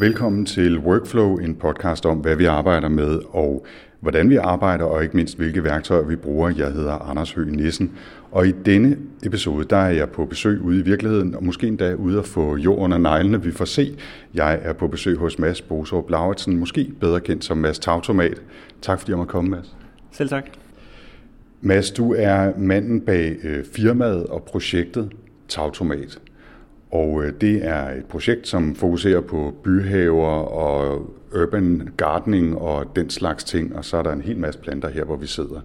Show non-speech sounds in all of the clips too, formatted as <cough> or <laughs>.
Velkommen til Workflow, en podcast om, hvad vi arbejder med og hvordan vi arbejder, og ikke mindst hvilke værktøjer vi bruger. Jeg hedder Anders Høgh Nissen, og i denne episode, der er jeg på besøg ude i virkeligheden, og måske endda ude at få jord under neglene. Vi får se. Jeg er på besøg hos Mads Bosorg Lauritsen, måske bedre kendt som Mads Tautomat. Tak fordi jeg måtte komme, Mads. Selv tak. Mads, du er manden bag øh, firmaet og projektet Tautomat. Og øh, det er et projekt, som fokuserer på byhaver og urban gardening og den slags ting, og så er der en hel masse planter her, hvor vi sidder.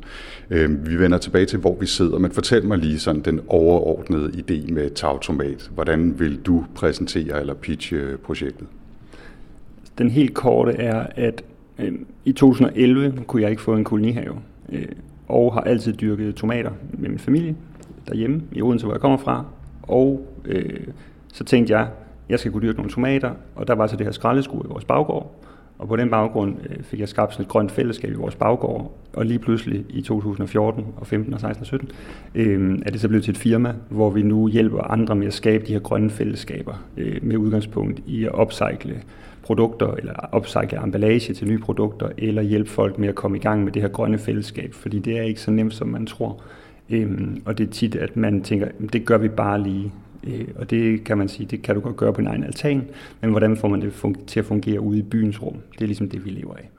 Øh, vi vender tilbage til, hvor vi sidder, men fortæl mig lige sådan den overordnede idé med tagtomat. Hvordan vil du præsentere eller pitche projektet? Den helt korte er, at øh, i 2011 kunne jeg ikke få en kolonihave, øh, og har altid dyrket tomater med min familie derhjemme i Odense, hvor jeg kommer fra, og øh, så tænkte jeg, jeg skal kunne dyrke nogle tomater, og der var så det her skraldeskur i vores baggård, og på den baggrund øh, fik jeg skabt sådan et grønt fællesskab i vores baggård, og lige pludselig i 2014 og 15 og 16 og 17 øh, er det så blevet til et firma, hvor vi nu hjælper andre med at skabe de her grønne fællesskaber øh, med udgangspunkt i at upcycle produkter eller upcycle emballage til nye produkter, eller hjælpe folk med at komme i gang med det her grønne fællesskab, fordi det er ikke så nemt, som man tror. Øhm, og det er tit, at man tænker, det gør vi bare lige. Øh, og det kan man sige, det kan du godt gøre på din egen altan, men hvordan får man det fun- til at fungere ude i byens rum? Det er ligesom det, vi lever af.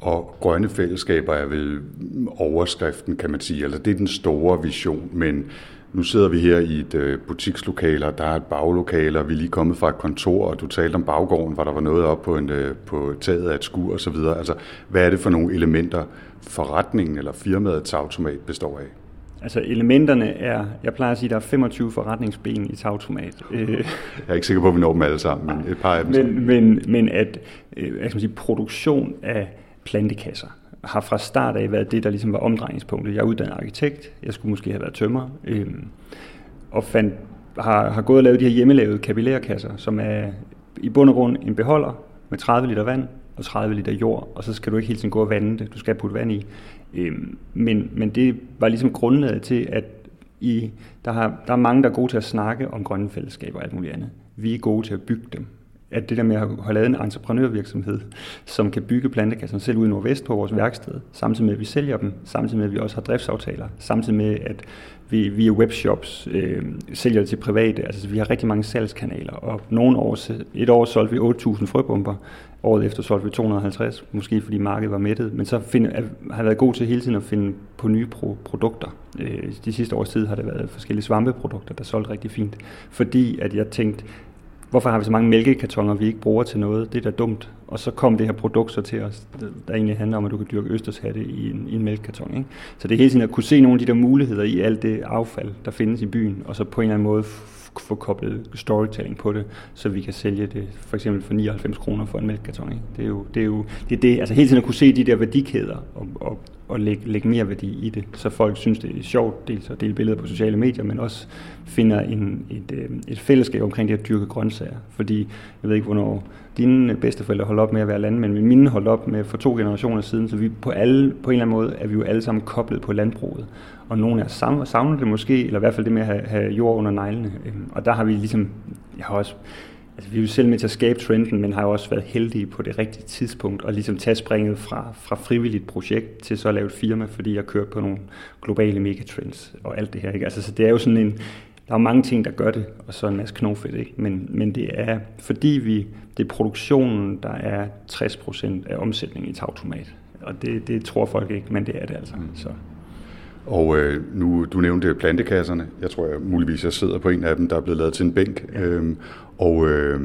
Og grønne fællesskaber er vel overskriften, kan man sige. eller det er den store vision, men nu sidder vi her i et øh, butikslokale, og der er et baglokale, og vi er lige kommet fra et kontor, og du talte om baggården, hvor der var noget op på, en, øh, på taget af et skur osv. Altså, hvad er det for nogle elementer, forretningen eller firmaets automat består af? Altså elementerne er, jeg plejer at sige, der er 25 forretningsben i Tautomat. <laughs> jeg er ikke sikker på, at vi når dem alle sammen, men et par af dem. Men, men, men at jeg skal sige, produktion af plantekasser har fra start af været det, der ligesom var omdrejningspunktet. Jeg er uddannet arkitekt, jeg skulle måske have været tømmer, øhm, og fandt, har, har gået og lavet de her hjemmelavede kapillærkasser, som er i bund og grund en beholder med 30 liter vand og 30 liter jord, og så skal du ikke hele tiden gå og vande det, du skal putte vand i. Øhm, men, men det var ligesom grundlaget til, at i, der, har, der er mange, der er gode til at snakke om grønne fællesskaber og alt muligt andet. Vi er gode til at bygge dem. At det der med at have lavet en entreprenørvirksomhed, som kan bygge plantekasserne selv ude i Nordvest på vores værksted, samtidig med, at vi sælger dem, samtidig med, at vi også har driftsaftaler, samtidig med, at vi via webshops øh, sælger det til private. Altså, vi har rigtig mange salgskanaler, og nogle år, et år solgte vi 8.000 frøbomber, året efter solgte vi 250, måske fordi markedet var mættet, men så find, har jeg været god til hele tiden at finde på nye pro- produkter. Øh, de sidste års tid har det været forskellige svampeprodukter, der solgte rigtig fint, fordi at jeg tænkte, hvorfor har vi så mange mælkekartoner, vi ikke bruger til noget? Det er da dumt. Og så kom det her produkt så til os, der egentlig handler om, at du kan dyrke østershatte i en, i en mælkekarton. Ikke? Så det er hele tiden at kunne se nogle af de der muligheder i alt det affald, der findes i byen, og så på en eller anden måde få koblet storytelling på det, så vi kan sælge det for eksempel for 99 kroner for en mælkekarton. Ikke? Det er jo det, er jo, det, er det altså hele tiden at kunne se de der værdikæder og, og, og lægge, lægge mere værdi i det, så folk synes, det er sjovt dels at dele billeder på sociale medier, men også finder en, et, øh, et fællesskab omkring det at dyrke grøntsager. Fordi jeg ved ikke, hvornår dine bedsteforældre holdt op med at være landmænd, men mine holdt op med for to generationer siden, så vi på, alle, på en eller anden måde er vi jo alle sammen koblet på landbruget. Og nogle af os savner det måske, eller i hvert fald det med at have, have jord under neglene. Øhm, og der har vi ligesom, jeg har også altså vi er jo selv med til at skabe trenden, men har jo også været heldige på det rigtige tidspunkt, og ligesom tage springet fra, fra frivilligt projekt til så at lave et firma, fordi jeg kører på nogle globale megatrends og alt det her. Ikke? Altså, så det er jo sådan en, der er mange ting, der gør det, og så en masse knofedt, ikke? Men, men det er, fordi vi, det er produktionen, der er 60% af omsætningen i tagtomat. Og det, det tror folk ikke, men det er det altså. Mm. Så. Og øh, nu, du nævnte plantekasserne. Jeg tror jeg muligvis, jeg sidder på en af dem, der er blevet lavet til en bænk. Ja. Øhm, og øh,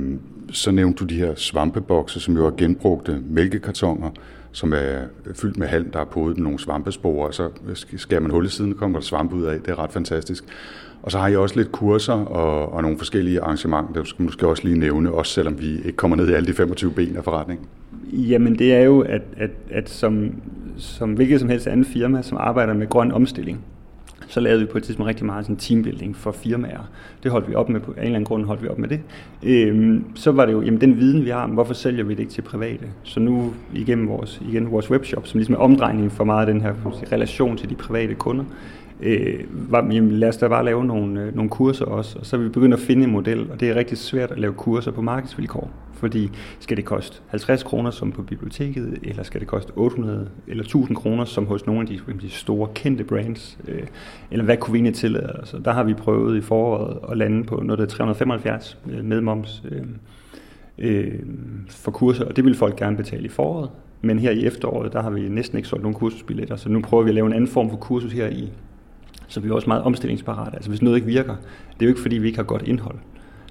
så nævnte du de her svampebokse, som jo er genbrugte mælkekartoner, som er fyldt med halm, der er podet med nogle svampespor, og så skal man hul i siden, kommer der svampe ud af. Det er ret fantastisk. Og så har jeg også lidt kurser og, og nogle forskellige arrangementer, der skal måske også lige nævne, også selvom vi ikke kommer ned i alle de 25 ben af forretningen. Jamen det er jo, at, at, at som, som hvilket som helst andet firma, som arbejder med grøn omstilling, så lavede vi på et tidspunkt rigtig meget sådan teambuilding for firmaer. Det holdt vi op med, på en eller anden grund holdt vi op med det. Øhm, så var det jo, jamen den viden vi har, hvorfor sælger vi det ikke til private? Så nu igennem vores, igen vores webshop, som ligesom er omdrejningen for meget af den her relation til de private kunder, øh, var, jamen, lad os da bare lave nogle, øh, nogle kurser også, og så er vi begyndt at finde en model, og det er rigtig svært at lave kurser på markedsvilkår, fordi skal det koste 50 kroner som på biblioteket, eller skal det koste 800 eller 1000 kroner som hos nogle af de, de store kendte brands, øh, eller hvad kunne vi egentlig tillade os? Og der har vi prøvet i foråret at lande på noget, der er 375 øh, med moms øh, øh, for kurser, og det vil folk gerne betale i foråret, men her i efteråret, der har vi næsten ikke solgt nogen kursusbilletter, så nu prøver vi at lave en anden form for kursus her i. Så vi er også meget omstillingsparate. Altså hvis noget ikke virker, det er jo ikke fordi, vi ikke har godt indhold.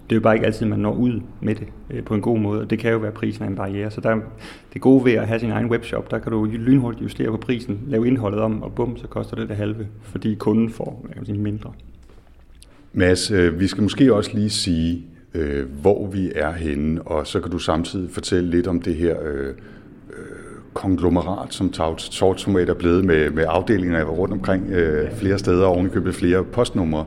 Det er jo bare ikke altid, man når ud med det øh, på en god måde, og det kan jo være prisen af en barriere. Så der det gode ved at have sin egen webshop, der kan du lynhurtigt justere på prisen, lave indholdet om, og bum, så koster det det halve, fordi kunden får jeg kan sige, mindre. Mads, øh, vi skal måske også lige sige, øh, hvor vi er henne, og så kan du samtidig fortælle lidt om det her øh, øh konglomerat, som Tortomat er blevet med, med afdelinger rundt omkring øh, flere steder, og ovenikøbet flere postnumre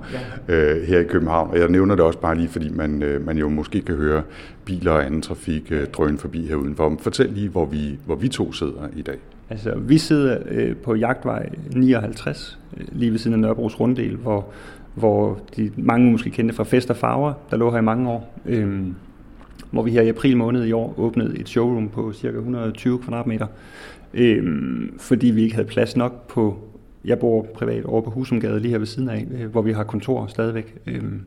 øh, her i København. Og jeg nævner det også bare lige, fordi man, øh, man jo måske kan høre biler og anden trafik øh, drøne forbi her udenfor. Fortæl lige, hvor vi, hvor vi to sidder i dag. Altså, vi sidder øh, på Jagtvej 59, øh, lige ved siden af Nørrebros Runddel, hvor, hvor de mange måske kendte fra Fest og Farver, der lå her i mange år. Øh, hvor vi her i april måned i år åbnede et showroom på ca. 120 kvadratmeter, øhm, fordi vi ikke havde plads nok på, jeg bor privat over på Husumgade lige her ved siden af, øh, hvor vi har kontor stadigvæk. Øhm,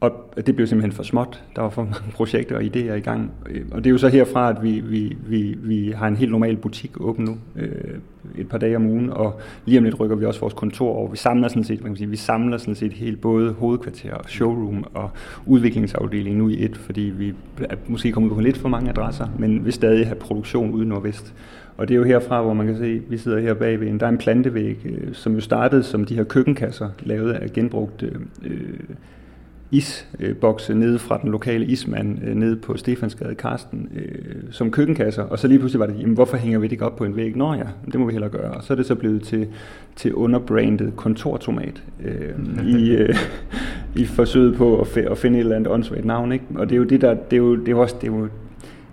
og det blev simpelthen for småt. Der var for mange <laughs> projekter og idéer i gang. Øh, og det er jo så herfra, at vi, vi, vi, vi har en helt normal butik åben nu, øh, et par dage om ugen, og lige om lidt rykker vi også vores kontor over. Vi samler sådan set, man kan sige, vi samler sådan set helt både hovedkvarter, og showroom og udviklingsafdeling nu i et, fordi vi er måske kommet på lidt for mange adresser, men vi stadig have produktion ude nordvest. Og det er jo herfra, hvor man kan se, vi sidder her bagved der er en plantevæg, øh, som jo startede som de her køkkenkasser, lavet af genbrugt øh, øh isbokse nede fra den lokale ismand øh, nede på Stefansgade Karsten øh, som køkkenkasser, og så lige pludselig var det, jamen hvorfor hænger vi det ikke op på en væg? Nå ja, det må vi hellere gøre. Og så er det så blevet til, til underbrandet kontortomat øh, i, øh, i forsøget på at, at finde et eller andet åndssvagt navn. Ikke? Og det er jo det der, det er jo, det er også, det er jo,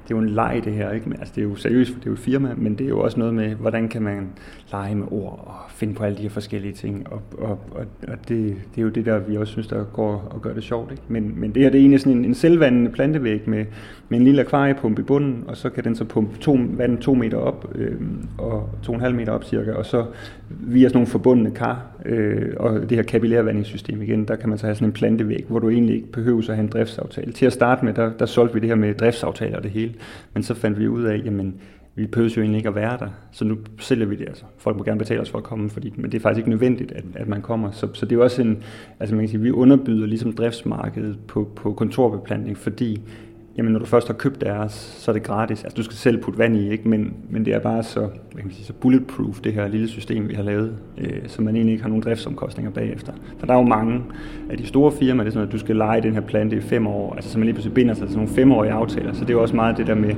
det er jo en leg det her, ikke? Altså, det er jo seriøst, for det er jo et firma, men det er jo også noget med, hvordan kan man lege med ord og finde på alle de her forskellige ting, og, og, og, og det, det er jo det der, vi også synes, der går og gør det sjovt, ikke? Men, men det her, det er egentlig sådan en, en selvvandende plantevæg med, med en lille akvariepumpe i bunden, og så kan den så pumpe to, vand to meter op, øh, og to og en halv meter op cirka, og så via sådan nogle forbundne kar, øh, og det her kapillærvandingssystem igen, der kan man så have sådan en plantevæg, hvor du egentlig ikke behøver at have en driftsaftale. Til at starte med, der, der solgte vi det her med driftsaftaler og det hele, men så fandt vi ud af, jamen, vi behøver jo egentlig ikke at være der, så nu sælger vi det. Altså, folk må gerne betale os for at komme, fordi, men det er faktisk ikke nødvendigt, at, at man kommer. Så, så det er jo også en, altså man kan sige, vi underbyder ligesom driftsmarkedet på, på kontorbeplantning, fordi jamen når du først har købt deres, så er det gratis. Altså du skal selv putte vand i, ikke? Men, men det er bare så, hvad kan man sige, så bulletproof, det her lille system, vi har lavet, øh, så man egentlig ikke har nogen driftsomkostninger bagefter. For der er jo mange af de store firmaer, det er sådan, at du skal lege den her plante i fem år, altså så man lige pludselig binder sig til nogle femårige aftaler. Så det er jo også meget det der med,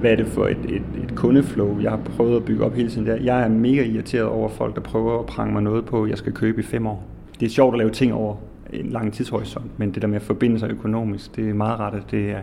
hvad er det for et, et, et kundeflow, jeg har prøvet at bygge op hele tiden der. Jeg er mega irriteret over folk, der prøver at prange mig noget på, jeg skal købe i fem år. Det er sjovt at lave ting over en lang tidshorisont, men det der med at forbinde sig økonomisk, det er meget ret, at det er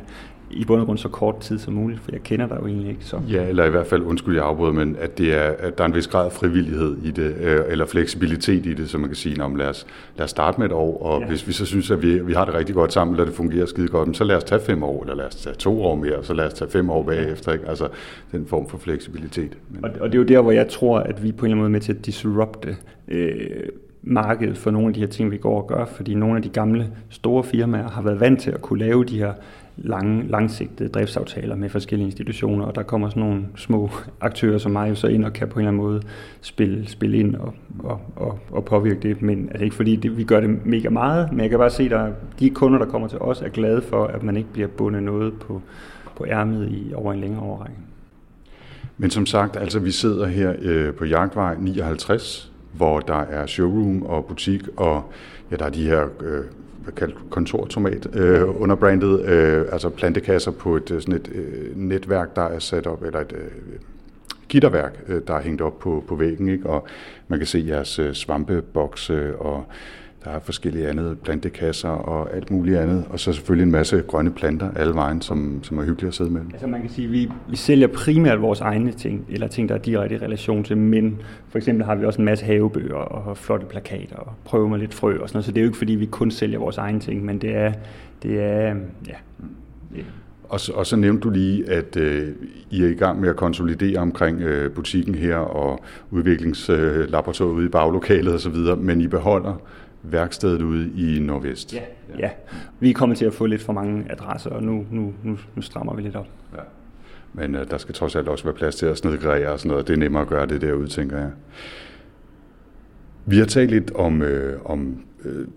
i bund og grund så kort tid som muligt, for jeg kender dig jo egentlig ikke så. Ja, eller i hvert fald, undskyld jeg afbryder, men at, det er, at der er en vis grad af frivillighed i det, øh, eller fleksibilitet i det, så man kan sige, om lad os, lad os starte med et år, og ja. hvis vi så synes, at vi, vi har det rigtig godt sammen, eller det fungerer skide godt, så lad os tage fem år, eller lad os tage to år mere, så lad os tage fem år bagefter, ikke? altså den form for fleksibilitet. Men... Og, og det er jo der, hvor jeg tror, at vi på en eller anden måde er med til at disrupte øh, markedet for nogle af de her ting, vi går og gør, fordi nogle af de gamle store firmaer har været vant til at kunne lave de her lange, langsigtede driftsaftaler med forskellige institutioner, og der kommer sådan nogle små aktører som mig jo så ind og kan på en eller anden måde spille, spille ind og, og, og, og påvirke det. Men altså ikke fordi det, vi gør det mega meget, men jeg kan bare se, at de kunder, der kommer til os, er glade for, at man ikke bliver bundet noget på, på ærmet i over en længere overrække. Men som sagt, altså vi sidder her øh, på Jagtvej 59, hvor der er showroom og butik, og ja, der er de her øh, kaldt kontortomat øh, under brandet, øh, altså plantekasser på et øh, sådan et øh, netværk, der er sat op, eller et øh, gitterværk, øh, der er hængt op på, på væggen, ikke? og man kan se jeres øh, svampebokse og der er forskellige andet, plantekasser og alt muligt andet, og så selvfølgelig en masse grønne planter alle vejen, som, som er hyggelige at sidde med. Altså man kan sige, at vi, vi sælger primært vores egne ting, eller ting, der er direkte i relation til, men for eksempel har vi også en masse havebøger og flotte plakater og prøver med lidt frø og sådan noget, så det er jo ikke fordi, vi kun sælger vores egne ting, men det er, det er ja, det. Og, så, og så nævnte du lige, at øh, I er i gang med at konsolidere omkring øh, butikken her og udviklingslaboratoriet øh, ude i baglokalet osv., men I beholder værkstedet ude i Nordvest. Ja, ja. vi er kommet til at få lidt for mange adresser, og nu, nu, nu, nu strammer vi lidt op. Ja. Men øh, der skal trods alt også være plads til at snedgrære og sådan noget. Det er nemmere at gøre det derude, tænker jeg. Vi har talt lidt om, øh, om øh,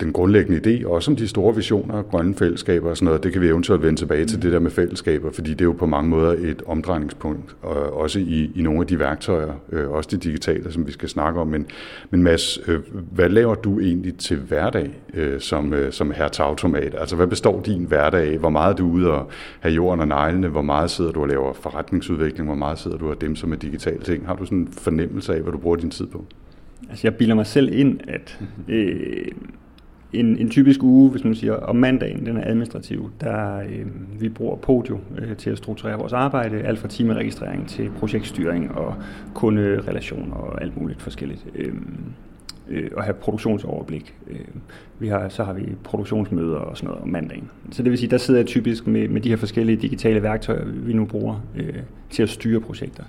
den grundlæggende idé, også om de store visioner, grønne fællesskaber og sådan noget, det kan vi eventuelt vende tilbage til, det der med fællesskaber, fordi det er jo på mange måder et omdrejningspunkt, og også i, i nogle af de værktøjer, øh, også de digitale, som vi skal snakke om. Men, men Mads, øh, hvad laver du egentlig til hverdag øh, som, øh, som herr Tautomat? Altså, hvad består din hverdag af? Hvor meget er du ude og have jorden og neglene? Hvor meget sidder du og laver forretningsudvikling? Hvor meget sidder du og dem som er digitale ting? Har du sådan en fornemmelse af, hvad du bruger din tid på? Altså, jeg bilder mig selv ind, at øh, en, en typisk uge, hvis man siger, om mandagen, den er administrativ, der øh, vi bruger Podio øh, til at strukturere vores arbejde, alt fra timeregistrering til projektstyring og kunderelationer og alt muligt forskelligt. Øh, øh, og have produktionsoverblik. Øh, vi har, så har vi produktionsmøder og sådan noget om mandagen. Så det vil sige, der sidder jeg typisk med, med de her forskellige digitale værktøjer, vi nu bruger øh, til at styre projekter.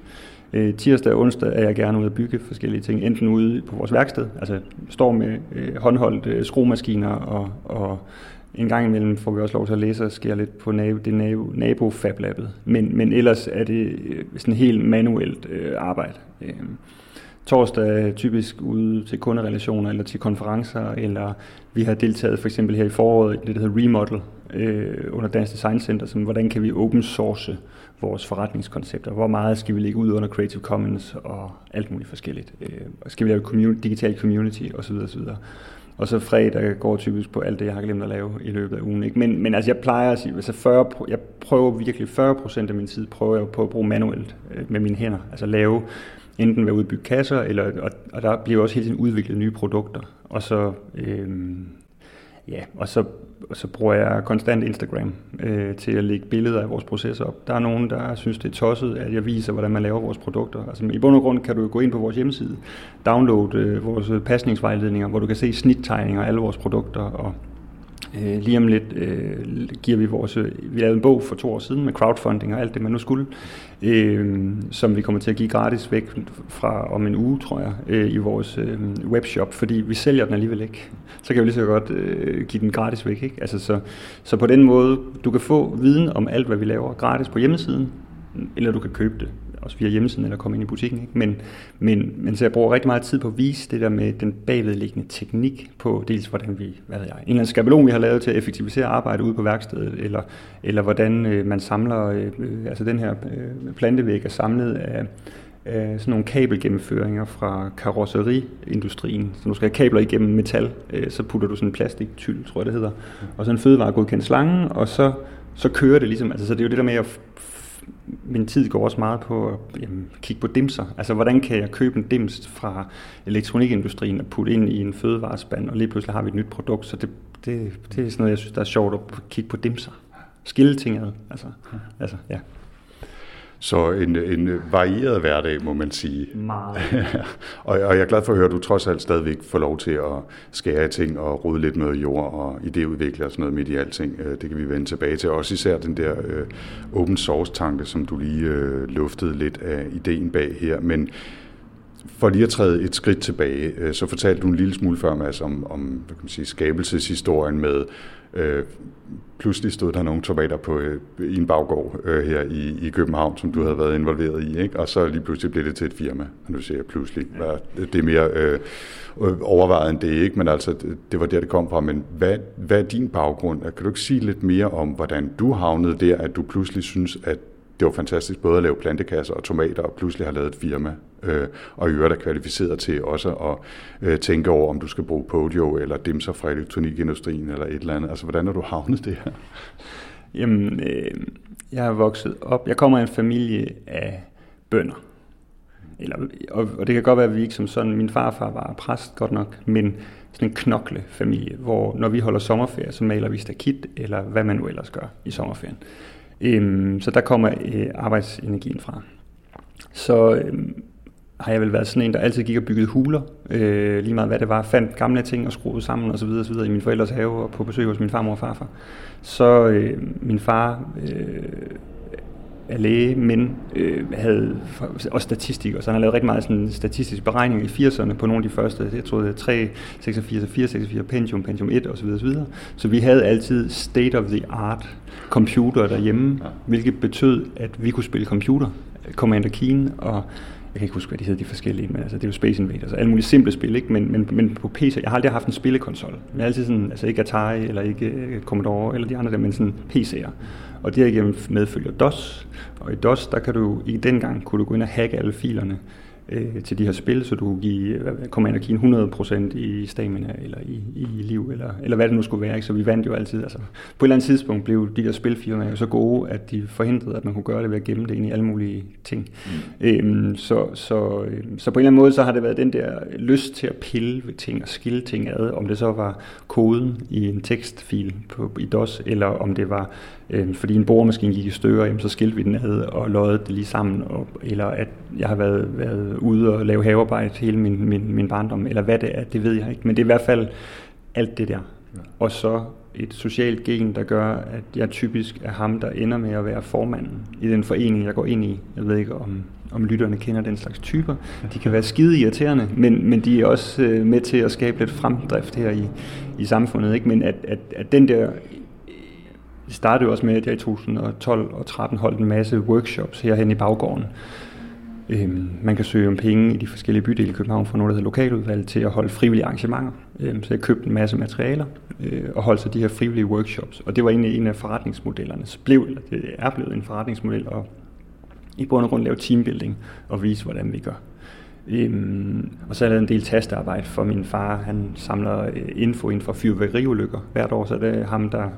Øh, tirsdag og onsdag er jeg gerne ude at bygge forskellige ting, enten ude på vores værksted, altså står med øh, håndholdt øh, skruemaskiner, og, og en gang imellem får vi også lov til at læse og skære lidt på nabo, det nabo, nabo Men, men ellers er det øh, sådan helt manuelt øh, arbejde. Øh, torsdag er typisk ude til kunderelationer eller til konferencer, eller vi har deltaget for eksempel her i foråret i det, der hedder Remodel øh, under Dansk Design Center, som hvordan kan vi open source vores forretningskoncepter. Hvor meget skal vi lægge ud under Creative Commons og alt muligt forskelligt. Øh, skal vi lave community, digital community osv. osv. Og så fredag går typisk på alt det, jeg har glemt at lave i løbet af ugen. Ikke? Men, men altså, jeg plejer at sige, altså 40, jeg prøver virkelig 40 procent af min tid, prøver jeg på at bruge manuelt øh, med mine hænder. Altså lave enten ved at udbygge kasser, eller, og, og der bliver også hele tiden udviklet nye produkter. Og så, øh, ja, og så og så bruger jeg konstant Instagram øh, til at lægge billeder af vores proces op. Der er nogen, der synes, det er tosset, at jeg viser, hvordan man laver vores produkter. Altså, I bund og grund kan du gå ind på vores hjemmeside, downloade øh, vores pasningsvejledninger, hvor du kan se snittegninger af alle vores produkter og Øh, lige om lidt øh, giver vi vores... Vi lavede en bog for to år siden med crowdfunding og alt det, man nu skulle, øh, som vi kommer til at give gratis væk fra om en uge, tror jeg, øh, i vores øh, webshop, fordi vi sælger den alligevel ikke. Så kan vi lige så godt øh, give den gratis væk. Ikke? Altså, så, så på den måde, du kan få viden om alt, hvad vi laver gratis på hjemmesiden, eller du kan købe det også via hjemmesiden eller komme ind i butikken. Ikke? Men, men, men så jeg bruger rigtig meget tid på at vise det der med den bagvedliggende teknik på dels hvordan vi, hvad ved jeg, en eller anden skabelon, vi har lavet til at effektivisere arbejde ude på værkstedet, eller, eller hvordan øh, man samler, øh, altså den her øh, plantevæg er samlet af, af sådan nogle kabelgennemføringer fra karosseriindustrien. Så du skal have kabler igennem metal, øh, så putter du sådan en plastiktyld, tror jeg det hedder, og så en fødevaregodkendt slange, og så så kører det ligesom, altså så det er jo det der med at min tid går også meget på at jamen, kigge på dimser. Altså, hvordan kan jeg købe en dims fra elektronikindustrien og putte ind i en fødevarespand, og lige pludselig har vi et nyt produkt. Så det, det, det er sådan noget, jeg synes, der er sjovt at kigge på dimser. Skille ting ad. Altså, altså, ja. Så en, en varieret hverdag, må man sige. Meget. <laughs> og, og jeg er glad for at høre, at du trods alt stadigvæk får lov til at skære i ting og rode lidt med jord og idéudvikle og sådan noget midt i alting. Øh, det kan vi vende tilbage til. Også især den der øh, open source-tanke, som du lige øh, luftede lidt af ideen bag her. Men for lige at træde et skridt tilbage, øh, så fortalte du en lille smule før, Mads, om, om hvad kan man sige, skabelseshistorien med Øh, pludselig stod der nogle tomater på, øh, i en baggård øh, her i, i København, som du havde været involveret i, ikke? og så lige pludselig blev det til et firma. Og nu siger jeg pludselig, ja. det er mere øh, overvejet end det, ikke? men altså, det, det var der, det kom fra. Men hvad, hvad er din baggrund? Kan du ikke sige lidt mere om, hvordan du havnede der, at du pludselig synes, at det var fantastisk både at lave plantekasser og tomater, og pludselig har lavet et firma, øh, og i øvrigt er kvalificeret til også at øh, tænke over, om du skal bruge Podio eller dimser fra elektronikindustrien eller et eller andet. Altså, hvordan er du havnet det her? Jamen, øh, jeg er vokset op. Jeg kommer af en familie af bønder. Eller, og, og det kan godt være, at vi ikke som sådan, min farfar var præst godt nok, men sådan en knoklefamilie, hvor når vi holder sommerferie, så maler vi stakit, eller hvad man nu ellers gør i sommerferien. Øhm, så der kommer øh, arbejdsenergien fra. Så øhm, har jeg vel været sådan en, der altid gik og byggede huler, øh, lige meget hvad det var, fandt gamle ting og skruede sammen osv. osv. i min forældres have og på besøg hos min farmor og farfar. Så øh, min far øh, er læge, men øh, havde også statistik, og så han har lavet rigtig meget sådan statistisk beregning i 80'erne på nogle af de første, jeg tror det er 3, 86 og 4, 86, Pentium, Pentium 1 osv. osv. Så vi havde altid state of the art computer derhjemme, ja. hvilket betød, at vi kunne spille computer, Commander Keen og jeg kan ikke huske, hvad de hedder, de forskellige, men altså, det er jo Space Invaders, alle mulige simple spil, ikke? Men, men, men på PC, jeg har aldrig haft en spillekonsol. Jeg har altid sådan, altså ikke Atari, eller ikke øh, Commodore, eller de andre der, men sådan PC'er. Og derigennem medfølger DOS, og i DOS, der kan du, i den gang, kunne du gå ind og hacke alle filerne, øh, til de her spil, så du kunne give Commander Keen 100% i stamina, eller i, i liv, eller, eller hvad det nu skulle være. Ikke? Så vi vandt jo altid. Altså, på et eller andet tidspunkt blev de der spilfirmaer jo så gode, at de forhindrede, at man kunne gøre det ved at gemme det ind i alle mulige ting. Mm. Øhm, så, så, øhm, så på en eller anden måde, så har det været den der lyst til at pille ved ting og skille ting ad, om det så var koden i en tekstfil på, i DOS, eller om det var øh, fordi en boremaskine gik i stykker, jamen, så skilte vi den ad og løjede det lige sammen, og, eller at jeg har været, været ude og lave havearbejde hele min, min, min barndom, eller hvad det er, det ved jeg ikke, men det er i hvert fald alt det der. Ja. Og så et socialt gen, der gør, at jeg typisk er ham, der ender med at være formanden i den forening, jeg går ind i. Jeg ved ikke, om, om lytterne kender den slags typer. De kan være skide irriterende, men, men de er også øh, med til at skabe lidt fremdrift her i, i samfundet. Ikke? Men at, at, at den der det startede jo også med, at jeg i 2012 og 13 holdt en masse workshops herhen i baggården. Øhm, man kan søge om penge i de forskellige bydele i København for noget, der hedder lokaludvalg til at holde frivillige arrangementer. Øhm, så jeg købte en masse materialer øh, og holdt så de her frivillige workshops. Og det var egentlig en af forretningsmodellerne. Så blev, eller det er blevet en forretningsmodel at i bund og grund lave teambuilding og vise, hvordan vi gør. Øhm, og så har jeg lavet en del tastearbejde for min far. Han samler øh, info ind fra fyrværkeriulykker hvert år, så det er ham, der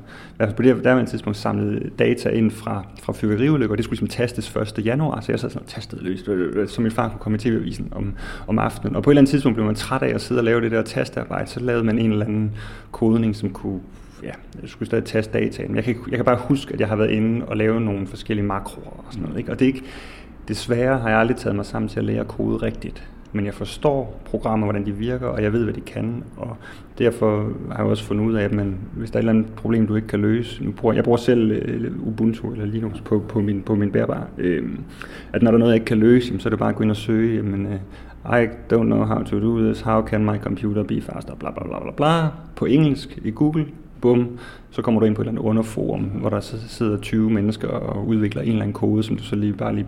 på det der tidspunkt samlede data ind fra, fra fyrværkeriulykker, det skulle ligesom tastes 1. januar, så jeg sad sådan og tastede løst, øh, øh, så min far kunne komme i tv-avisen om, om aftenen. Og på et eller andet tidspunkt blev man træt af at sidde og lave det der tastearbejde, så lavede man en eller anden kodning, som kunne ja, jeg skulle stadig taste dataen. Jeg kan, jeg kan bare huske, at jeg har været inde og lave nogle forskellige makroer og sådan noget. Ikke? Og det er ikke, Desværre har jeg aldrig taget mig sammen til at lære kode rigtigt. Men jeg forstår programmer, hvordan de virker, og jeg ved, hvad de kan. Og derfor har jeg også fundet ud af, at man, hvis der er et eller andet problem, du ikke kan løse, nu bruger, jeg bruger selv øh, Ubuntu eller Linux på, på, min, på min bærbar, øh, at når der er noget, jeg ikke kan løse, så er det bare at gå ind og søge, jamen, øh, I don't know how to do this, how can my computer be faster, bla bla bla bla bla, på engelsk i Google, bum, så kommer du ind på et eller andet underforum, hvor der så sidder 20 mennesker og udvikler en eller anden kode, som du så lige bare lige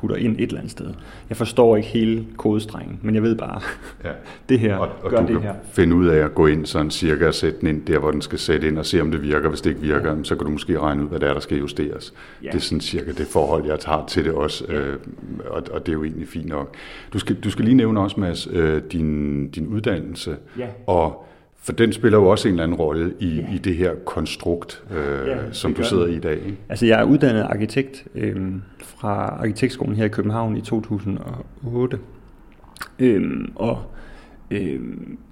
putter ind et eller andet sted. Jeg forstår ikke hele kodestrengen, men jeg ved bare, <laughs> ja. <laughs> det her og, og gør du det kan her. finde ud af at gå ind sådan cirka og sætte den ind der, hvor den skal sætte ind, og se om det virker. Hvis det ikke virker, ja. så kan du måske regne ud, hvad det er, der skal justeres. Ja. Det er sådan cirka det forhold, jeg tager til det også, ja. øh, og, og det er jo egentlig fint nok. Du skal, du skal lige nævne også, Mads, øh, din, din uddannelse, ja. og for den spiller jo også en eller anden rolle i, ja. i det her konstrukt, øh, ja, som du sidder den. i i dag. Ikke? Altså jeg er uddannet arkitekt øh, fra Arkitektskolen her i København i 2008. Øh, og øh,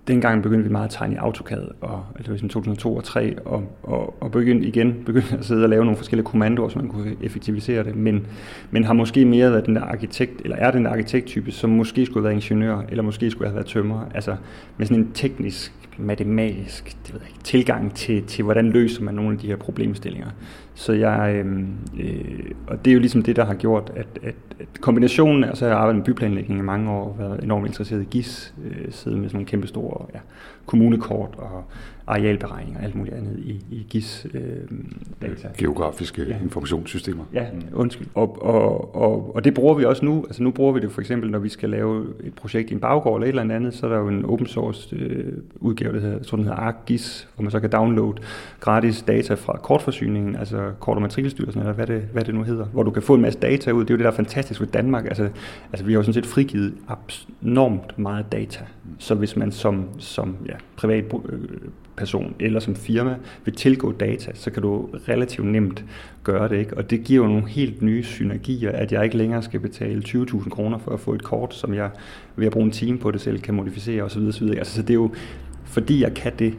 dengang begyndte vi meget at tegne i AutoCAD, og, det var 2002 og 2003, og, og, og begyndte igen <laughs> begyndte at sidde og lave nogle forskellige kommandoer, så man kunne effektivisere det, men, men har måske mere været den der arkitekt, eller er den der arkitekttype, som måske skulle have været ingeniør, eller måske skulle have været tømrer, altså med sådan en teknisk matematisk det ved jeg ikke, tilgang til, til, hvordan løser man nogle af de her problemstillinger. Så jeg, øh, øh, og det er jo ligesom det, der har gjort, at, at, at kombinationen, altså jeg har arbejdet med byplanlægning i mange år, og været enormt interesseret i GIS, øh, siddet med sådan nogle kæmpe store ja, kommunekort og arealberegninger og alt muligt andet i, i GIS øh, data. Geografiske ja. informationssystemer. Ja, undskyld. Og, og, og, og det bruger vi også nu. Altså nu bruger vi det for eksempel, når vi skal lave et projekt i en baggård eller et eller andet, så er der jo en open source øh, udgave, der hedder, tror, den hedder ArcGIS, hvor man så kan downloade gratis data fra kortforsyningen, altså kort- og matrikelstyrelsen, eller hvad det, hvad det nu hedder, hvor du kan få en masse data ud. Det er jo det, der er fantastisk ved Danmark. Altså, altså vi har jo sådan set frigivet enormt meget data. Så hvis man som, som ja, privat øh, person eller som firma vil tilgå data, så kan du relativt nemt gøre det. Ikke? Og det giver jo nogle helt nye synergier, at jeg ikke længere skal betale 20.000 kroner for at få et kort, som jeg ved at bruge en time på det selv kan modificere osv. osv. Altså, så det er jo fordi jeg kan det,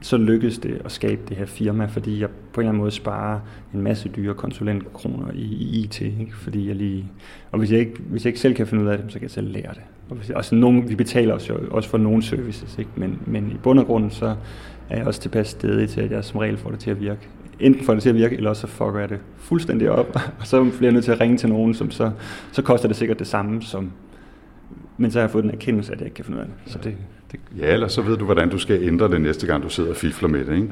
så lykkedes det at skabe det her firma, fordi jeg på en eller anden måde sparer en masse dyre konsulentkroner i, i IT, ikke? fordi jeg lige, og hvis jeg, ikke, hvis jeg ikke selv kan finde ud af det, så kan jeg selv lære det. Også nogen, vi betaler os jo også for nogle services, ikke? Men, men i bund og grund, så er jeg også tilpas stedig til, at jeg som regel får det til at virke. Enten får det til at virke, eller også så fucker jeg det fuldstændig op, <laughs> og så bliver jeg nødt til at ringe til nogen, som så, så koster det sikkert det samme, som, men så har jeg fået den erkendelse, at jeg ikke kan finde ud af det. Så det, det... Ja, eller så ved du, hvordan du skal ændre det næste gang, du sidder og fifler med det. Ikke?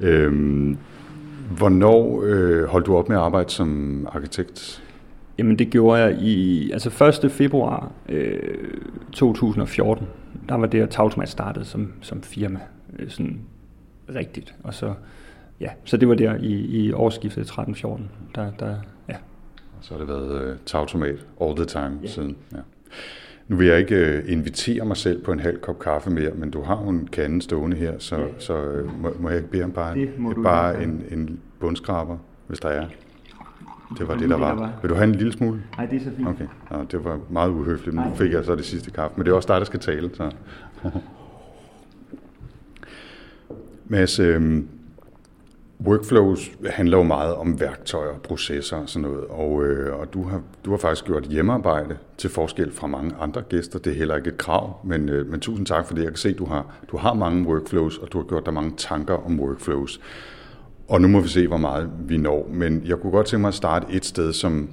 Ja. Øhm, hvornår øh, holdt du op med at arbejde som arkitekt? Jamen det gjorde jeg i altså 1. februar øh, 2014. Der var det, at Tautomat startede som, som firma. Øh, sådan rigtigt. Og så, ja, så det var der i, i årsskiftet 13-14. Der, der, ja. Så har det været uh, Tautomat all the time ja. siden. Ja. Nu vil jeg ikke uh, invitere mig selv på en halv kop kaffe mere, men du har jo en kande stående her, så, ja. så uh, må, må jeg bede om bare, bare en, en bundskraber, hvis der er. Det var det, der var. Vil du have en lille smule? Nej, det er så fint. Okay, ja, det var meget uhøfligt. Nu fik jeg så det sidste kaffe, men det er også dig, der skal tale. Så. <laughs> Mads, øh, workflows handler jo meget om værktøjer, processer og sådan noget, og, øh, og du, har, du har faktisk gjort hjemmearbejde til forskel fra mange andre gæster. Det er heller ikke et krav, men, øh, men tusind tak for det. Jeg kan se, at du har, du har mange workflows, og du har gjort dig mange tanker om workflows. Og nu må vi se, hvor meget vi når. Men jeg kunne godt tænke mig at starte et sted, som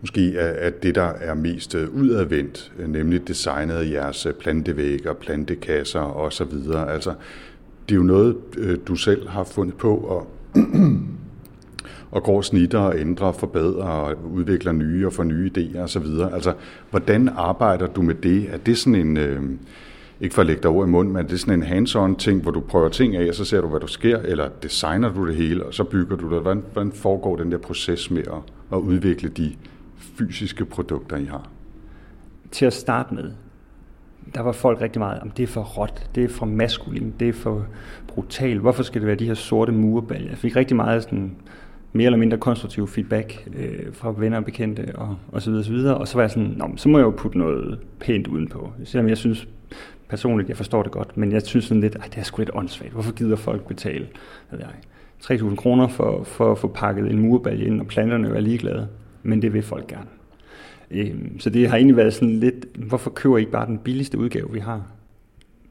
måske er, er det, der er mest øh, udadvendt, øh, nemlig designet af jeres øh, plantevægge og plantekasser osv. Altså, det er jo noget, du selv har fundet på og, og går snitter og ændrer, forbedrer og udvikler nye og får nye idéer osv. Altså, hvordan arbejder du med det? Er det sådan en... Øh, ikke for at lægge dig ord i munden, men det er sådan en hands-on ting, hvor du prøver ting af, og så ser du, hvad der sker, eller designer du det hele, og så bygger du det. Hvordan, hvordan foregår den der proces med at, at udvikle de fysiske produkter, I har? Til at starte med, der var folk rigtig meget, om det er for råt, det er for maskulin, det er for brutal, hvorfor skal det være de her sorte murbaljer? Jeg fik rigtig meget sådan mere eller mindre konstruktiv feedback øh, fra venner og bekendte og, og så videre, og så videre. Og så var jeg sådan, Nå, så må jeg jo putte noget pænt udenpå. Selvom jeg synes personligt, jeg forstår det godt, men jeg synes sådan lidt, at det er sgu lidt åndssvagt. Hvorfor gider folk betale ved jeg, 3.000 kroner for, for at få pakket en murbalje ind, og planterne er ligeglade? Men det vil folk gerne. Øh, så det har egentlig været sådan lidt, hvorfor køber I ikke bare den billigste udgave, vi har?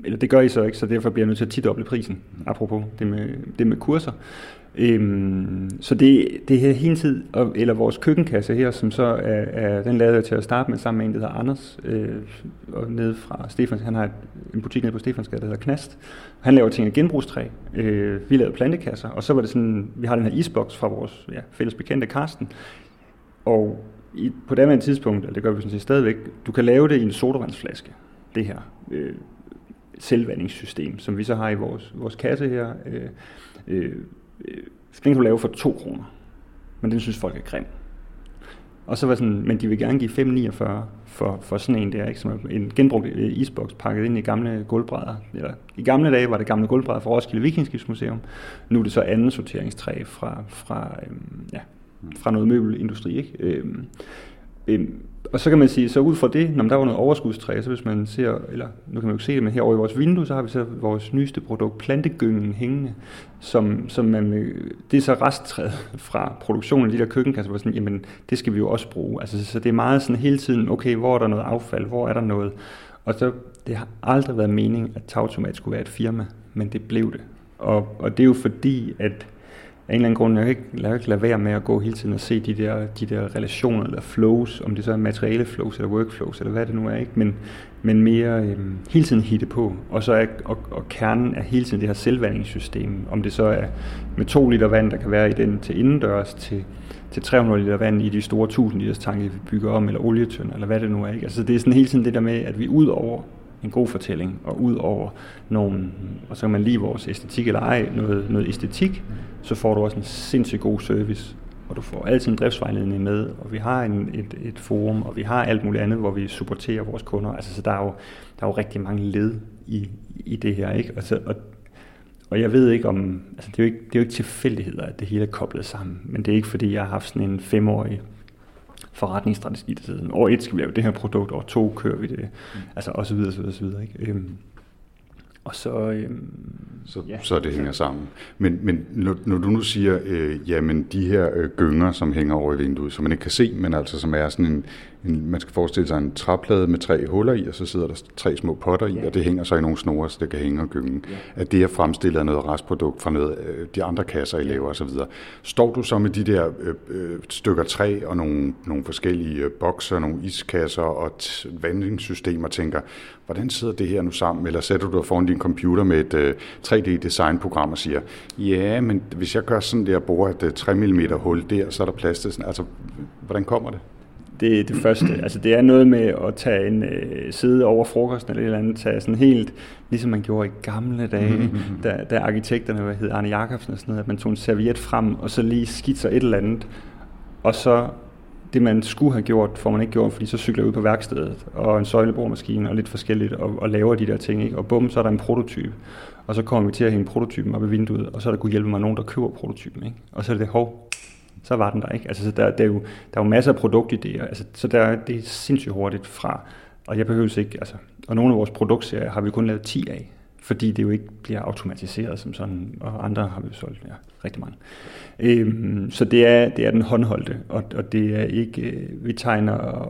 Eller det gør I så ikke, så derfor bliver jeg nødt til at tidoble prisen, apropos det med, det med kurser. Øhm, så det, det her hele tid, eller vores køkkenkasse her, som så er, er den lavede jeg til at starte med sammen med en, der hedder Anders, øh, og nede fra Stefans, han har en butik nede på Stefansgade, der hedder Knast. Han laver ting af genbrugstræ. Øh, vi lavede plantekasser, og så var det sådan, vi har den her isboks fra vores ja, fælles bekendte Karsten, og i, på det tidspunkt, eller det gør vi sådan set stadigvæk, du kan lave det i en sodavandsflaske, det her øh, selvvandingssystem, som vi så har i vores, vores kasse her. Øh, øh, øh den kan du lave for 2 kroner. Men den synes folk er grim. Og så var sådan, men de vil gerne give 5,49 for, for sådan en der, ikke? som er en genbrugt øh, isboks pakket ind i gamle gulvbrædder. Eller, I gamle dage var det gamle gulvbrædder fra Roskilde Vikingskibsmuseum. Nu er det så anden sorteringstræ fra, fra, øhm, ja, fra noget møbelindustri. Ikke? Øhm, øhm, og så kan man sige, så ud fra det, når der var noget overskudstræ, så hvis man ser, eller nu kan man jo se det, men herovre i vores vindue, så har vi så vores nyeste produkt, plantegyngen hængende, som, som man, øh, det er så resttræet <laughs> fra produktionen af de der køkkenkasser, hvor sådan, jamen, det skal vi jo også bruge. Altså, så det er meget sådan hele tiden, okay, hvor er der noget affald, hvor er der noget, og så, det har aldrig været meningen, at Tautomat skulle være et firma, men det blev det. Og, og det er jo fordi, at en eller anden grund, jeg kan ikke, jeg kan ikke lade være med at gå hele tiden og se de der, de der relationer eller flows, om det så er materiale flows eller workflows eller hvad det nu er, ikke? Men, men mere øhm, hele tiden hitte på. Og så er, og, og kernen er hele tiden det her selvvandingssystem, om det så er med 2 liter vand, der kan være i den til indendørs, til, til 300 liter vand i de store 1000 liters tanke, vi bygger om, eller olietønder, eller hvad det nu er. Ikke? Altså det er sådan hele tiden det der med, at vi ud over en god fortælling, og ud over nogle, og så kan man lige vores æstetik eller ej, noget, noget æstetik, så får du også en sindssygt god service, og du får altid en driftsvejledning med, og vi har en, et, et forum, og vi har alt muligt andet, hvor vi supporterer vores kunder. Altså, så der er jo, der er jo rigtig mange led i, i det her, ikke? Og, så, og, og jeg ved ikke om, altså det er, jo ikke, det er jo ikke tilfældigheder, at det hele er koblet sammen, men det er ikke fordi, jeg har haft sådan en femårig forretningsstrategi, der sidder år et skal vi lave det her produkt, år to kører vi det, mm. altså og så videre, så videre, så videre. Ikke? Øhm, Og så, øhm, så, ja. så det hænger sammen. Men, men når, når du nu siger, øh, jamen de her øh, gynger, som hænger over i vinduet, som man ikke kan se, men altså som er sådan en, en man skal forestille sig en træplade med tre huller i, og så sidder der tre små potter i, ja. og det hænger så i nogle snore, så det kan hænge og gynge. Ja. At det er fremstillet af noget restprodukt fra noget, øh, de andre kasser, I laver osv. Står du så med de der øh, øh, stykker træ og nogle, nogle forskellige øh, bokser, nogle iskasser og et vandingssystemer og tænker, hvordan sidder det her nu sammen? Eller sætter du dig foran din computer med et øh, 3D-designprogram og siger, ja, men hvis jeg gør sådan der, bruger et 3 øh, mm hul der, så er der plads til sådan. Altså, hvordan kommer det? Det er det første. Altså, det er noget med at tage en øh, side over frokosten eller et eller andet, tage sådan helt, ligesom man gjorde i gamle dage, mm-hmm. da, da arkitekterne, hvad hed Arne Jacobsen og sådan noget, at man tog en serviet frem, og så lige skitser et eller andet, og så det, man skulle have gjort, får man ikke gjort, fordi så cykler jeg ud på værkstedet, og en søjleboremaskine, og lidt forskelligt, og, og laver de der ting, ikke? og bum, så er der en prototype. Og så kommer vi til at hænge prototypen op i vinduet, og så er der kunne hjælpe mig nogen, der køber prototypen. Ikke? Og så er det, hov, så var den der ikke. Altså, så der, der, er jo, der er jo masser af produktidéer, altså, så der, det er sindssygt hurtigt fra, og jeg behøver ikke, altså, og nogle af vores produktserier har vi kun lavet 10 af, fordi det jo ikke bliver automatiseret som sådan, og andre har vi jo solgt ja, rigtig mange. Øhm, så det er, det er den håndholdte, og, og det er ikke, øh, vi tegner,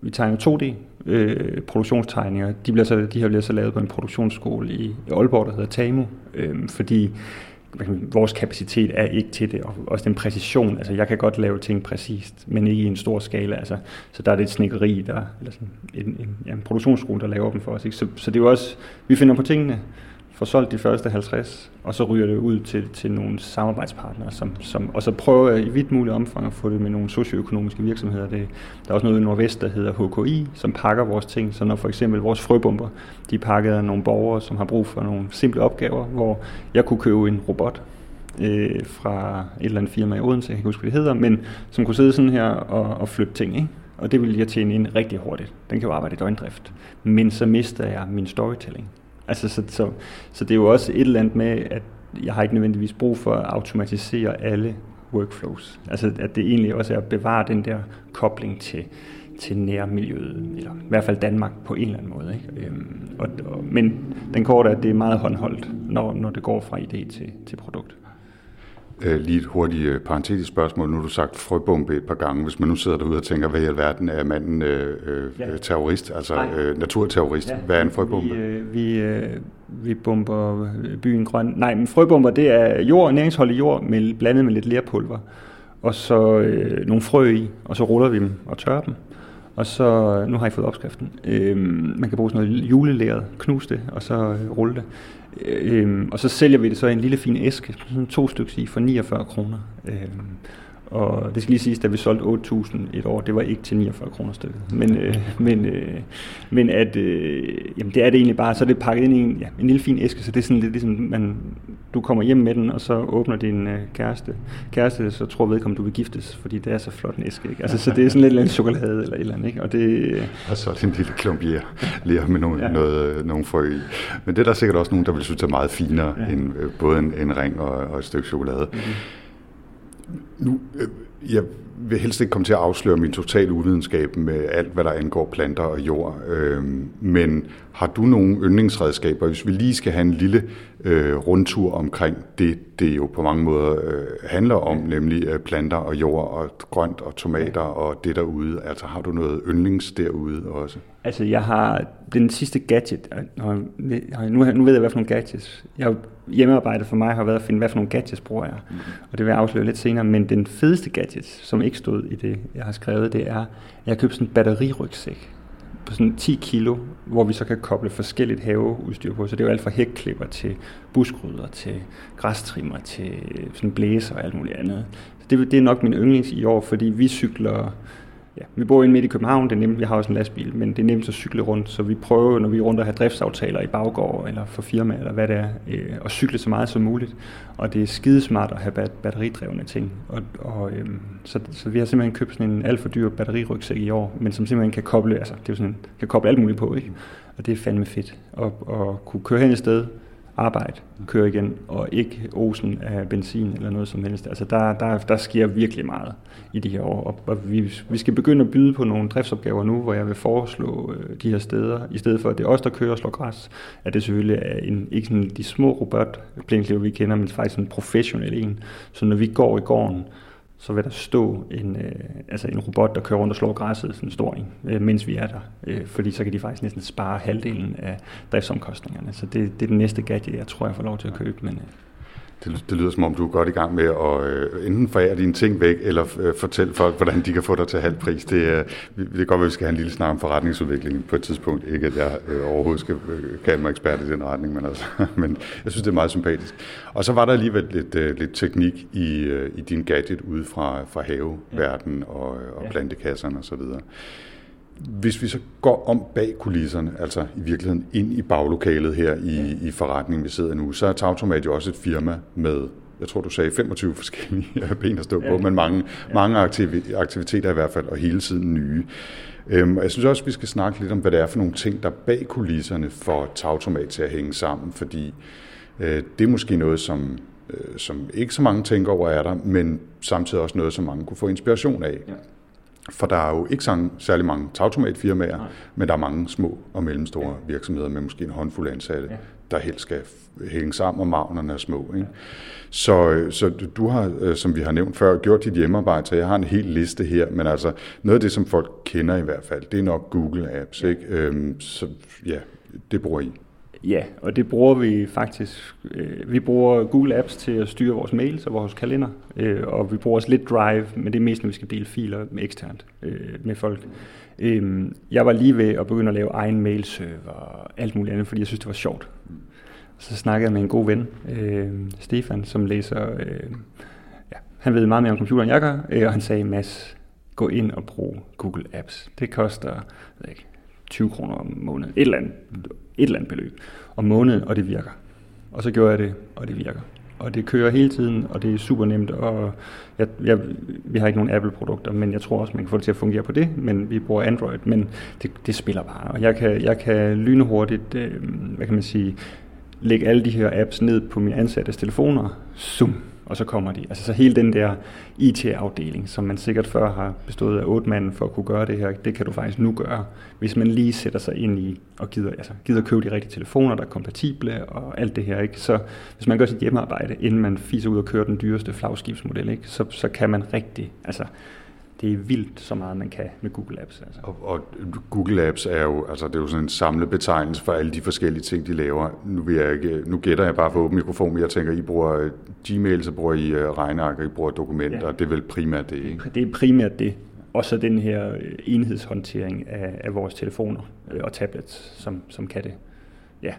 vi tegner 2D øh, produktionstegninger, de, bliver så, de her bliver så lavet på en produktionsskole i Aalborg, der hedder TAMU, øh, fordi vores kapacitet er ikke til det, og også den præcision, altså jeg kan godt lave ting præcist, men ikke i en stor skala, altså, så der er det et snikkeri, der, eller sådan en, en, ja, en produktionsskole, der laver dem for os, ikke? Så, så det er jo også, vi finder på tingene, får solgt de første 50, og så ryger det ud til, til nogle samarbejdspartnere, som, som, og så prøver jeg i vidt muligt omfang at få det med nogle socioøkonomiske virksomheder. Det, der er også noget i Nordvest, der hedder HKI, som pakker vores ting. Så når for eksempel vores frøbomber, de er pakket af nogle borgere, som har brug for nogle simple opgaver, hvor jeg kunne købe en robot, øh, fra et eller andet firma i Odense, jeg kan ikke huske, hvad det hedder, men som kunne sidde sådan her og, og flytte ting, ikke? Og det ville jeg tjene ind rigtig hurtigt. Den kan jo arbejde i døgndrift. Men så mister jeg min storytelling. Altså, så, så, så det er jo også et eller andet med, at jeg har ikke nødvendigvis brug for at automatisere alle workflows. Altså, at det egentlig også er at bevare den der kobling til, til nærmiljøet, eller i hvert fald Danmark på en eller anden måde. Ikke? Øhm, og, og, men den korte er, at det er meget håndholdt, når, når det går fra idé til, til produkt. Øh, lige et hurtigt øh, parentetisk spørgsmål. Nu har du sagt frøbombe et par gange. Hvis man nu sidder derude og tænker, hvad i alverden er manden øh, øh, ja. terrorist, altså øh, naturterrorist? Ja. Hvad er en frøbombe? Vi, øh, vi, øh, vi bomber byen grøn. Nej, men frøbomber, det er jord, næringsholdig jord med, blandet med lidt lerpulver. Og så øh, nogle frø i, og så ruller vi dem og tørrer dem. Og så, nu har I fået opskriften. Øh, man kan bruge sådan noget julelæret, knuse det, og så rulle det. Øhm, og så sælger vi det så i en lille fin æske, sådan to stykker i, for 49 kroner. Øhm, og det skal lige siges, at vi solgte 8.000 et år, det var ikke til 49 kroner stykket. Men, øh, men, øh, men at, øh, jamen det er det egentlig bare, så er det pakket ind i en, ja, en lille fin æske, så det er sådan lidt ligesom, man, du kommer hjem med den, og så åbner din øh, kæreste, kæreste, så tror vedkommende, du vil giftes, fordi det er så flot en æske. Ikke? Altså, så det er sådan lidt eller chokolade eller et eller andet. Ikke? Og, det, og så er det en lille klumpier lige med nogle, ja. noget, nogle frø i. Men det er der sikkert også nogen, der vil synes er meget finere ja. end øh, både en, en ring og, og et stykke chokolade. Mm-hmm. Nu, øh, jeg vil helst ikke komme til at afsløre min totale uvidenskab med alt, hvad der angår planter og jord. Øh, men har du nogle yndlingsredskaber, hvis vi lige skal have en lille øh, rundtur omkring det, det jo på mange måder øh, handler om, nemlig øh, planter og jord og grønt og tomater og det derude. Altså har du noget yndlings derude også? Altså jeg har den sidste gadget, nu, nu ved jeg, hvad for nogle gadgets. Jeg hjemmearbejdet for mig har været at finde, hvad for nogle gadgets bruger jeg. Mm. Og det vil jeg afsløre lidt senere. Men den fedeste gadget, som ikke stod i det, jeg har skrevet, det er, at jeg har købt sådan en batterirygsæk på sådan 10 kilo, hvor vi så kan koble forskelligt haveudstyr på. Så det er jo alt fra hækklipper til buskrydder, til græstrimmer, til sådan blæser og alt muligt andet. Så det, det er nok min yndlings i år, fordi vi cykler ja, vi bor inde midt i København, det er nemt, vi har også en lastbil, men det er nemt at cykle rundt, så vi prøver, når vi er rundt og har driftsaftaler i baggård eller for firma, eller hvad det er, øh, at cykle så meget som muligt. Og det er skidesmart at have bat- batteridrevne ting. Og, og, øh, så, så, vi har simpelthen købt sådan en alt for dyr batterirygsæk i år, men som simpelthen kan koble, altså det er sådan, kan koble alt muligt på, ikke? Og det er fandme fedt. at, at kunne køre hen et sted, arbejde, køre igen, og ikke osen af benzin eller noget som helst. Altså der, der, der sker virkelig meget i de her år, og, og vi, vi skal begynde at byde på nogle driftsopgaver nu, hvor jeg vil foreslå øh, de her steder, i stedet for at det er os, der kører og slår græs, at det selvfølgelig er en, ikke sådan de små robotplænkliver, vi kender, men faktisk en professionel en. Så når vi går i gården, så vil der stå en, øh, altså en robot, der kører rundt og slår græsset, sådan stor en, øh, mens vi er der. Øh, fordi så kan de faktisk næsten spare halvdelen af driftsomkostningerne. Så det, det er den næste gadget, jeg tror, jeg får lov til at købe. Men, øh, det, det lyder som om, du er godt i gang med at øh, enten forære dine ting væk, eller øh, fortælle folk, hvordan de kan få dig til halv pris. Det, øh, det er godt, at vi skal have en lille snak om forretningsudvikling på et tidspunkt. Ikke at jeg øh, overhovedet skal øh, kalde mig ekspert i den retning, men, altså, <laughs> men jeg synes, det er meget sympatisk. Og så var der alligevel lidt, øh, lidt teknik i, øh, i din gadget ude fra, fra haveverdenen og, og plantekasserne osv. Hvis vi så går om bag kulisserne, altså i virkeligheden ind i baglokalet her i, i forretningen, vi sidder nu, så er Tautomat jo også et firma med, jeg tror du sagde 25 forskellige <laughs> ben at stå på, men mange, mange aktiviteter i hvert fald, og hele tiden nye. Øhm, og jeg synes også, vi skal snakke lidt om, hvad det er for nogle ting, der bag kulisserne får Tautomat til at hænge sammen, fordi øh, det er måske noget, som, øh, som ikke så mange tænker over er der, men samtidig også noget, som mange kunne få inspiration af. Ja. For der er jo ikke særlig mange tautomatfirmaer, Nej. men der er mange små og mellemstore ja. virksomheder med måske en håndfuld ansatte, ja. der helst skal hænge sammen, og magnerne er små. Ikke? Ja. Så, så du har, øh, som vi har nævnt før, gjort dit hjemmearbejde, så jeg har en hel liste her, men altså noget af det, som folk kender i hvert fald, det er nok Google Apps. Ikke? Øhm, så ja, det bruger I. Ja, og det bruger vi faktisk. Øh, vi bruger Google Apps til at styre vores mails og vores kalender, øh, og vi bruger også lidt Drive, men det er mest, når vi skal dele filer med eksternt øh, med folk. Øh, jeg var lige ved at begynde at lave egen mailserver og alt muligt andet, fordi jeg synes, det var sjovt. Så snakkede jeg med en god ven, øh, Stefan, som læser... Øh, ja, han ved meget mere om computer, end jeg gør, øh, og han sagde, Mads, gå ind og brug Google Apps. Det koster jeg ikke, 20 kroner om måneden. Et eller andet et eller andet beløb om måneden, og det virker. Og så gjorde jeg det, og det virker. Og det kører hele tiden, og det er super nemt, og jeg, jeg, vi har ikke nogen Apple-produkter, men jeg tror også, man kan få det til at fungere på det, men vi bruger Android, men det, det spiller bare. Og jeg kan, jeg kan lynhurtigt, øh, hvad kan man sige, lægge alle de her apps ned på mine ansattes telefoner, zoom, og så kommer de. Altså så hele den der IT-afdeling, som man sikkert før har bestået af otte mand for at kunne gøre det her, det kan du faktisk nu gøre, hvis man lige sætter sig ind i og gider, altså, gider købe de rigtige telefoner, der er kompatible og alt det her. Ikke? Så hvis man gør sit hjemmearbejde, inden man fiser ud og kører den dyreste flagskibsmodel, ikke? Så, så kan man rigtig, altså det er vildt så meget, man kan med Google Apps. Altså. Og, og Google Apps er jo, altså det er jo sådan en samlebetegnelse for alle de forskellige ting, de laver. Nu, vil jeg ikke, nu gætter jeg bare for åben mikrofon, men jeg tænker, I bruger øh, Gmail, så bruger I uh, regneark, I bruger dokumenter, ja. det er vel primært det, ikke? Det er primært det. Og så den her øh, enhedshåndtering af, af vores telefoner og tablets, som, som kan det. Ja,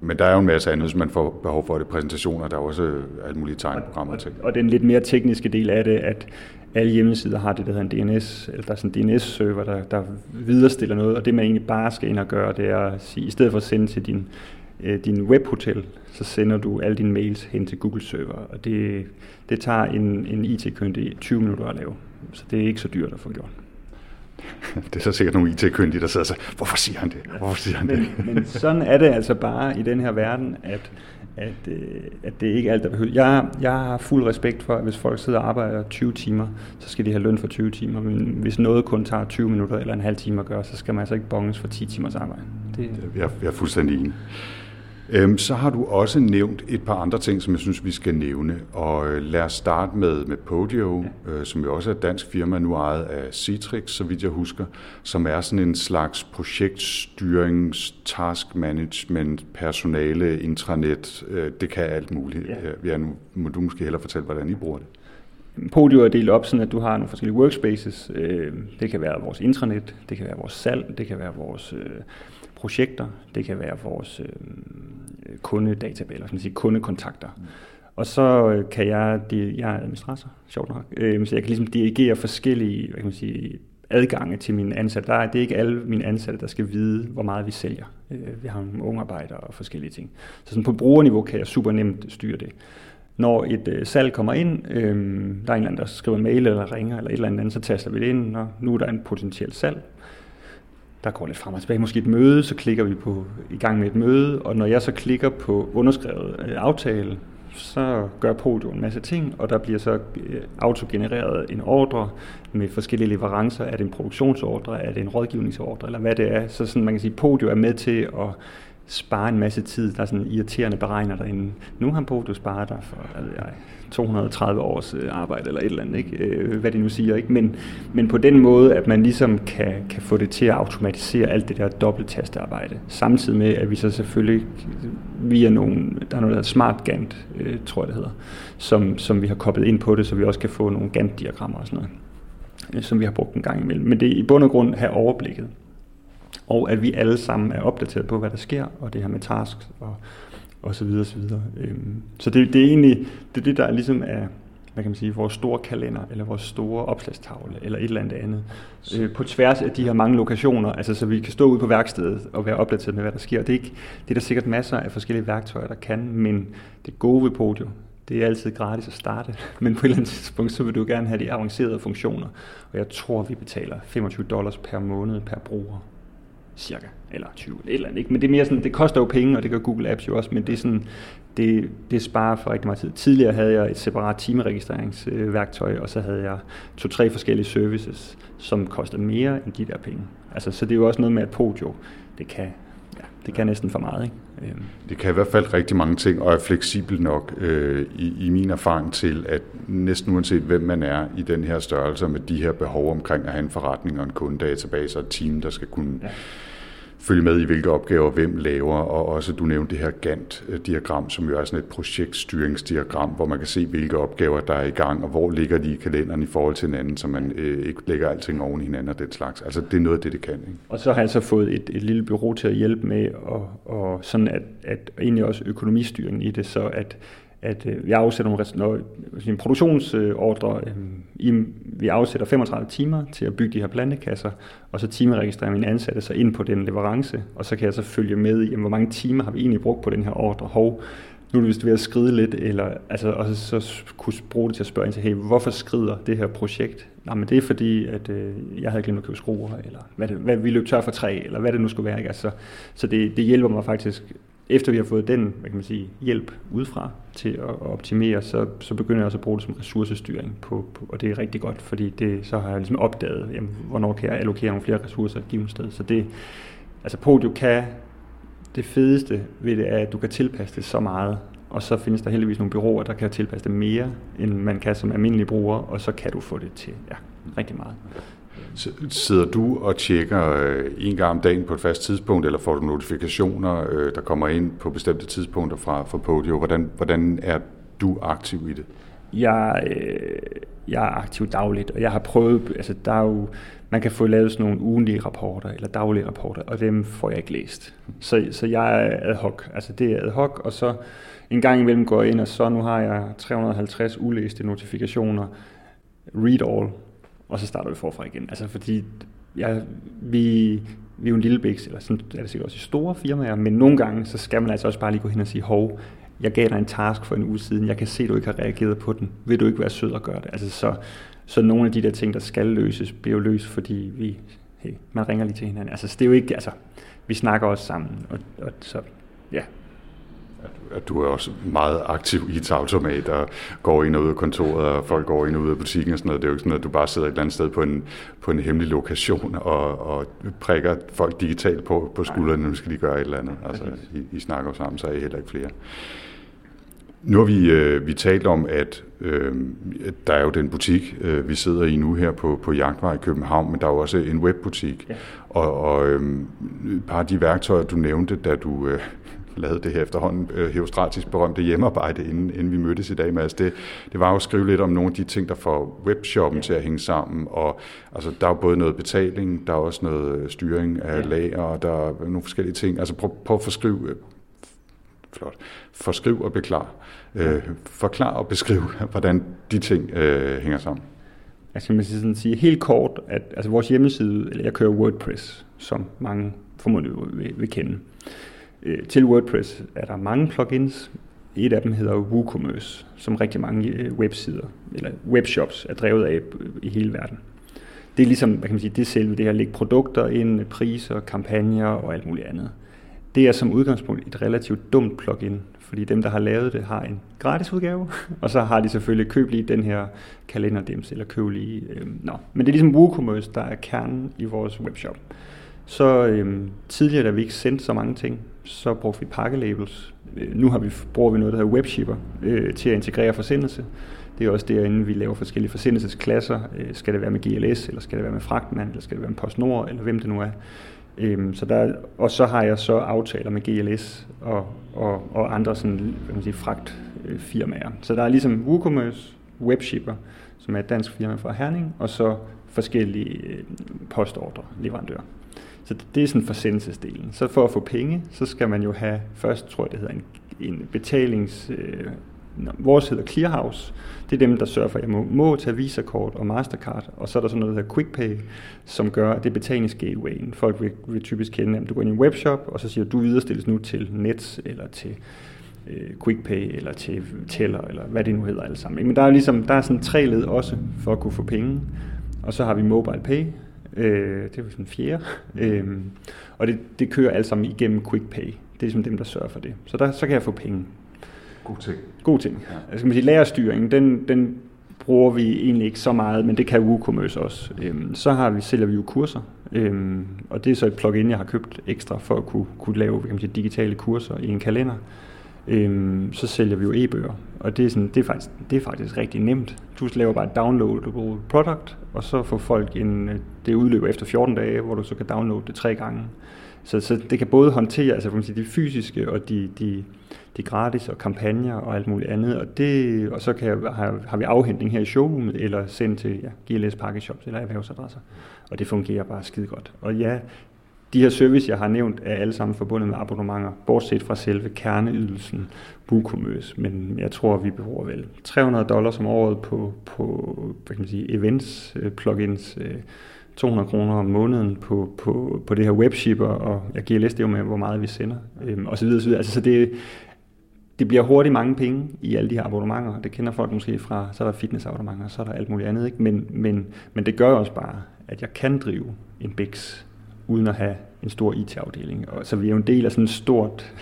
men der er jo en masse andet, som man får behov for det. Præsentationer, der er også alt mulige tegnprogrammer til. Og, og den lidt mere tekniske del af det, at alle hjemmesider har det, der hedder en DNS, eller der er sådan en DNS-server, der, der viderestiller noget, og det man egentlig bare skal ind og gøre, det er at sige, i stedet for at sende til din, øh, din webhotel, så sender du alle dine mails hen til Google-server, og det, det tager en, en IT-kyndig 20 minutter at lave, så det er ikke så dyrt at få gjort. <laughs> Det er så sikkert nogle IT-kyndige, der sidder og siger, hvorfor siger han det? Hvorfor siger han men, det? men sådan er det altså bare i den her verden, at at, øh, at det ikke er alt, der behøver. Jeg, jeg har fuld respekt for, at hvis folk sidder og arbejder 20 timer, så skal de have løn for 20 timer. Men hvis noget kun tager 20 minutter eller en halv time at gøre, så skal man altså ikke bonges for 10 timers arbejde. Det... Jeg, jeg er fuldstændig enig. Øhm, så har du også nævnt et par andre ting, som jeg synes, vi skal nævne. Og øh, lad os starte med, med Podio, ja. øh, som jo også er et dansk firma, nu ejet af Citrix, så vidt jeg husker, som er sådan en slags projektstyrings, task management, personale, intranet, øh, det kan alt muligt. Ja. Ja, nu må du måske hellere fortælle, hvordan I bruger det. Podio er delt op, sådan at du har nogle forskellige workspaces. Det kan være vores intranet, det kan være vores salg, det kan være vores projekter, det kan være vores Øh, kundedatabase, man sige kundekontakter. Mm. Og så øh, kan jeg, jeg er administrator, sjovt nok, øh, så jeg kan ligesom dirigere forskellige hvad kan man sige, adgange til mine ansatte. Der er, det er ikke alle mine ansatte, der skal vide, hvor meget vi sælger. Øh, vi har nogle unge arbejdere og forskellige ting. Så sådan på brugerniveau kan jeg super nemt styre det. Når et øh, salg kommer ind, øh, der er en eller anden, der skriver en mail eller ringer eller et eller andet, så taster vi det ind, og nu er der en potentiel salg der går lidt frem og tilbage, måske et møde, så klikker vi på i gang med et møde, og når jeg så klikker på underskrevet øh, aftale, så gør Podio en masse ting, og der bliver så øh, autogenereret en ordre med forskellige leverancer. Er det en produktionsordre, er det en rådgivningsordre, eller hvad det er. Så sådan, man kan sige, Podio er med til at spare en masse tid. Der er sådan irriterende beregner derinde. Nu har på, du sparer der for, altså, jeg, 230 års øh, arbejde eller et eller andet, ikke? Øh, hvad de nu siger. Ikke? Men, men på den måde, at man ligesom kan, kan få det til at automatisere alt det der dobbelttastearbejde, samtidig med, at vi så selvfølgelig via nogle, der er noget, der Smart Gantt, øh, tror jeg det hedder, som, som vi har koblet ind på det, så vi også kan få nogle Gantt-diagrammer og sådan noget, øh, som vi har brugt en gang imellem. Men det er i bund og grund have overblikket og at vi alle sammen er opdateret på, hvad der sker, og det her med tasks og, og så videre, så videre. Øhm, så det, det er egentlig det, er det, der ligesom er, hvad kan man sige, vores store kalender, eller vores store opslagstavle, eller et eller andet andet, øh, på tværs af de her mange lokationer, altså så vi kan stå ude på værkstedet og være opdateret med, hvad der sker. Det er, ikke, det er der sikkert masser af forskellige værktøjer, der kan, men det gode ved Podio, det er altid gratis at starte, <laughs> men på et eller andet tidspunkt, så vil du gerne have de avancerede funktioner, og jeg tror, vi betaler 25 dollars per måned per bruger cirka, eller 20, eller et eller andet, ikke? Men det er mere sådan, det koster jo penge, og det gør Google Apps jo også, men det er sådan, det, det sparer for rigtig meget tid. Tidligere havde jeg et separat timeregistreringsværktøj, og så havde jeg to-tre forskellige services, som kostede mere end de der penge. Altså, så det er jo også noget med, at Podio, det kan, ja, det kan næsten for meget. Ikke? Øhm. Det kan i hvert fald rigtig mange ting, og er fleksibel nok øh, i, i min erfaring til, at næsten uanset hvem man er i den her størrelse, med de her behov omkring at have en forretning og en kundedatabase og et team, der skal kunne ja følge med i, hvilke opgaver hvem laver, og også du nævnte det her Gantt-diagram, som jo er sådan et projektstyringsdiagram, hvor man kan se, hvilke opgaver der er i gang, og hvor ligger de i kalenderen i forhold til hinanden, så man øh, ikke lægger alting oven i hinanden og den slags. Altså det er noget af det, det kan. Ikke? Og så har jeg så fået et, et lille bureau til at hjælpe med, og, og sådan at, at egentlig også økonomistyringen i det, så at at øh, vi afsætter nogle, når, en produktionsordre, øh, i, vi afsætter 35 timer til at bygge de her plantekasser, og så timeregistrerer min ansatte sig ind på den leverance, og så kan jeg så følge med i, jamen, hvor mange timer har vi egentlig brugt på den her ordre. Hov, nu er det vist ved at skride lidt, eller, altså, og så, så kunne bruge det til at spørge ind til, hey, hvorfor skrider det her projekt? Nej, men det er fordi, at øh, jeg havde glemt at købe skruer, eller hvad, det, hvad vi løb tør for træ, eller hvad det nu skulle være. Ikke? Altså, så det, det hjælper mig faktisk efter vi har fået den hvad kan man sige, hjælp udefra til at, optimere, så, så begynder jeg også at bruge det som ressourcestyring, på, på, og det er rigtig godt, fordi det, så har jeg ligesom opdaget, jamen, hvornår kan jeg allokere nogle flere ressourcer et givet sted. Så det, altså Podio kan, det fedeste ved det er, at du kan tilpasse det så meget, og så findes der heldigvis nogle byråer, der kan tilpasse det mere, end man kan som almindelig bruger, og så kan du få det til ja, rigtig meget. Sidder du og tjekker øh, en gang om dagen på et fast tidspunkt, eller får du notifikationer, øh, der kommer ind på bestemte tidspunkter fra, fra Podio? Hvordan, hvordan er du aktiv i det? Jeg, øh, jeg er aktiv dagligt, og jeg har prøvet, altså der er jo, man kan få lavet sådan nogle ugenlige rapporter, eller daglige rapporter, og dem får jeg ikke læst. Så, så jeg er ad hoc, altså det er ad hoc, og så en gang imellem går jeg ind, og så nu har jeg 350 ulæste notifikationer, read all, og så starter vi forfra igen. Altså fordi ja, vi, vi er jo en lille biks, eller sådan er det sikkert også i store firmaer, men nogle gange, så skal man altså også bare lige gå hen og sige, hov, jeg gav dig en task for en uge siden, jeg kan se, at du ikke har reageret på den. Vil du ikke være sød og gøre det? Altså, så, så nogle af de der ting, der skal løses, bliver jo løst, fordi vi, hey, man ringer lige til hinanden. Altså, det er jo ikke, altså, vi snakker også sammen, og, og så, ja, at du er også meget aktiv i et automat og går ind og ud af kontoret, og folk går ind og ud af butikken og sådan noget. Det er jo ikke sådan, at du bare sidder et eller andet sted på en, på en hemmelig lokation og, og prikker folk digitalt på, på skuldrene, nu skal de gøre et eller andet. Altså, I, I snakker jo sammen, så er I heller ikke flere. Nu har vi, øh, vi talt om, at øh, der er jo den butik, øh, vi sidder i nu her på, på Jagtvej i København, men der er jo også en webbutik. Ja. Og, og øh, et par af de værktøjer, du nævnte, da du, øh, lavet det her efterhånden øh, heostratisk berømte hjemmearbejde, inden, inden vi mødtes i dag, Mads, det, det var jo at skrive lidt om nogle af de ting, der får webshoppen ja. til at hænge sammen. Og altså, der er jo både noget betaling, der er også noget styring af ja. lager, og der er nogle forskellige ting. Altså prøv, prøv at forskrive, øh, flot, forskriv og beklar. Øh, forklar og beskriv, <laughs> hvordan de ting øh, hænger sammen. Altså man skal sådan sige helt kort, at altså vores hjemmeside, eller jeg kører WordPress, som mange formodentlig vil, vil kende. Øh, til WordPress er der mange plugins. Et af dem hedder WooCommerce, som rigtig mange øh, websider eller webshops er drevet af øh, i hele verden. det er ligesom, hvad kan man sige, det er selve det her, lægge produkter ind, priser, kampagner og alt muligt andet. Det er som udgangspunkt et relativt dumt plugin, fordi dem, der har lavet det, har en gratis udgave, <laughs> og så har de selvfølgelig køb lige den her kalenderdims, eller køb lige, øh, no. Men det er ligesom WooCommerce, der er kernen i vores webshop. Så øh, tidligere, da vi ikke sendte så mange ting, så brugte vi pakkelabels. Øh, nu har vi, bruger vi noget, der hedder WebShipper, øh, til at integrere forsendelse. Det er også derinde, vi laver forskellige forsendelsesklasser. Øh, skal det være med GLS, eller skal det være med Fragtmand, eller skal det være med PostNord, eller hvem det nu er. Øhm, så der, og så har jeg så aftaler med GLS og, og, og andre sådan, hvad man siger, fragtfirmaer. Så der er ligesom WooCommerce, Webshipper, som er et dansk firma fra Herning, og så forskellige øh, postordre, leverandører. Så det er sådan forsendelsesdelen. Så for at få penge, så skal man jo have, først tror jeg det hedder en, en betalings... Øh, vores hedder Clearhouse. Det er dem, der sørger for, at jeg må, må tage Visa-kort og Mastercard. Og så er der sådan noget, der hedder QuickPay, som gør, at det er betalingsgatewayen. Folk vil, vil typisk kende, at du går ind i en webshop, og så siger du, du viderestilles nu til Nets, eller til øh, QuickPay, eller til Teller, eller hvad det nu hedder alle sammen. Men der er ligesom, der er sådan tre led også, for at kunne få penge. Og så har vi MobilePay, øh, det er sådan fjerde. Øh, og det, det kører alt sammen igennem QuickPay. Det er ligesom dem, der sørger for det. Så, der, så kan jeg få penge. God ting. God ting. Ja. Altså, man sige, lærerstyringen, den, den bruger vi egentlig ikke så meget, men det kan WooCommerce også. Øhm, så har vi, sælger vi jo kurser, øhm, og det er så et plugin, jeg har købt ekstra for at kunne, kunne lave kan man sige, digitale kurser i en kalender. Øhm, så sælger vi jo e-bøger, og det er, sådan, det, er faktisk, det er faktisk rigtig nemt. Du laver bare et downloadable product, og så får folk en, øh, det udløber efter 14 dage, hvor du så kan downloade det tre gange. Så, så det kan både håndtere altså, man sige, de fysiske og de, de, de gratis og kampagner og alt muligt andet. Og, det, og så kan jeg, har, har vi afhentning her i showroomet eller sendt til ja, GLS Pakkeshops eller erhvervsadresser. Og det fungerer bare skide godt. Og ja, de her service, jeg har nævnt, er alle sammen forbundet med abonnementer, bortset fra selve kerneydelsen WooCommerce. Men jeg tror, vi bruger vel 300 dollars om året på, på hvad kan man sige, events, øh, plugins, øh, 200 kroner om måneden på, på, på det her webshipper, og jeg giver det jo med, hvor meget vi sender, øhm, og så videre, så videre. Altså, så det, det bliver hurtigt mange penge i alle de her abonnementer. Det kender folk måske fra, så er der fitnessabonnementer, så er der alt muligt andet. Ikke? Men, men, men det gør også bare, at jeg kan drive en BIX uden at have en stor IT-afdeling. Og så vi er jo en del af sådan et stort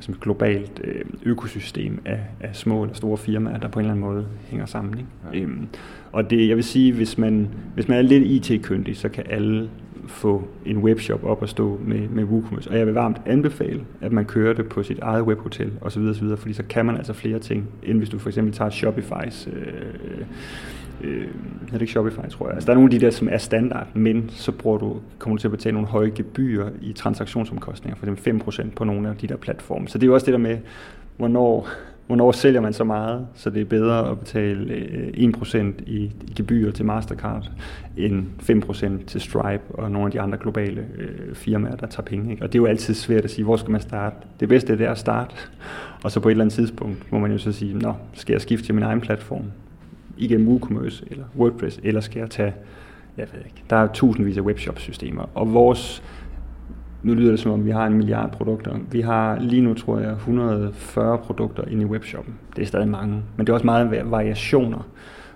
som et globalt øh, økosystem af, af små eller store firmaer, der på en eller anden måde hænger sammen. Ikke? Ja. Øhm, og det, jeg vil sige, hvis man, hvis man er lidt IT-kyndig, så kan alle få en webshop op og stå med, med WooCommerce. Og jeg vil varmt anbefale, at man kører det på sit eget webhotel osv., osv., fordi så kan man altså flere ting, end hvis du for eksempel tager Shopify's øh, øh, det ikke Shopify, tror jeg. Altså, der er nogle af de der, som er standard, men så bruger du, kommer du til at betale nogle høje gebyrer i transaktionsomkostninger, for eksempel 5% på nogle af de der platforme. Så det er jo også det der med, hvornår, hvornår sælger man så meget, så det er bedre at betale øh, 1% i, i gebyrer til Mastercard, end 5% til Stripe og nogle af de andre globale øh, firmaer, der tager penge. Ikke? Og det er jo altid svært at sige, hvor skal man starte? Det bedste det er at starte, og så på et eller andet tidspunkt må man jo så sige, nå, skal jeg skifte til min egen platform? Igennem WooCommerce eller WordPress, eller skal jeg tage, jeg ved ikke, der er tusindvis af webshop-systemer, og vores, nu lyder det som om, vi har en milliard produkter. Vi har lige nu, tror jeg, 140 produkter inde i webshoppen. Det er stadig mange, men det er også meget variationer.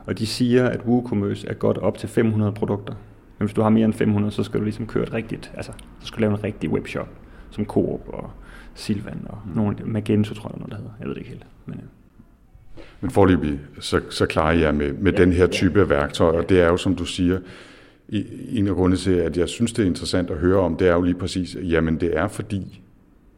Og de siger, at WooCommerce er godt op til 500 produkter. Men hvis du har mere end 500, så skal du ligesom køre et rigtigt, altså, så skal du lave en rigtig webshop, som Coop og Silvan og mm. nogle, Magento, tror jeg, noget, der hedder. Jeg ved det ikke helt. Men, ja. Men forløbig, så, så klarer jeg med, med ja, den her type af værktøjer. Og det er jo, som du siger, en af grundene til, at jeg synes, det er interessant at høre om, det er jo lige præcis, jamen det er fordi,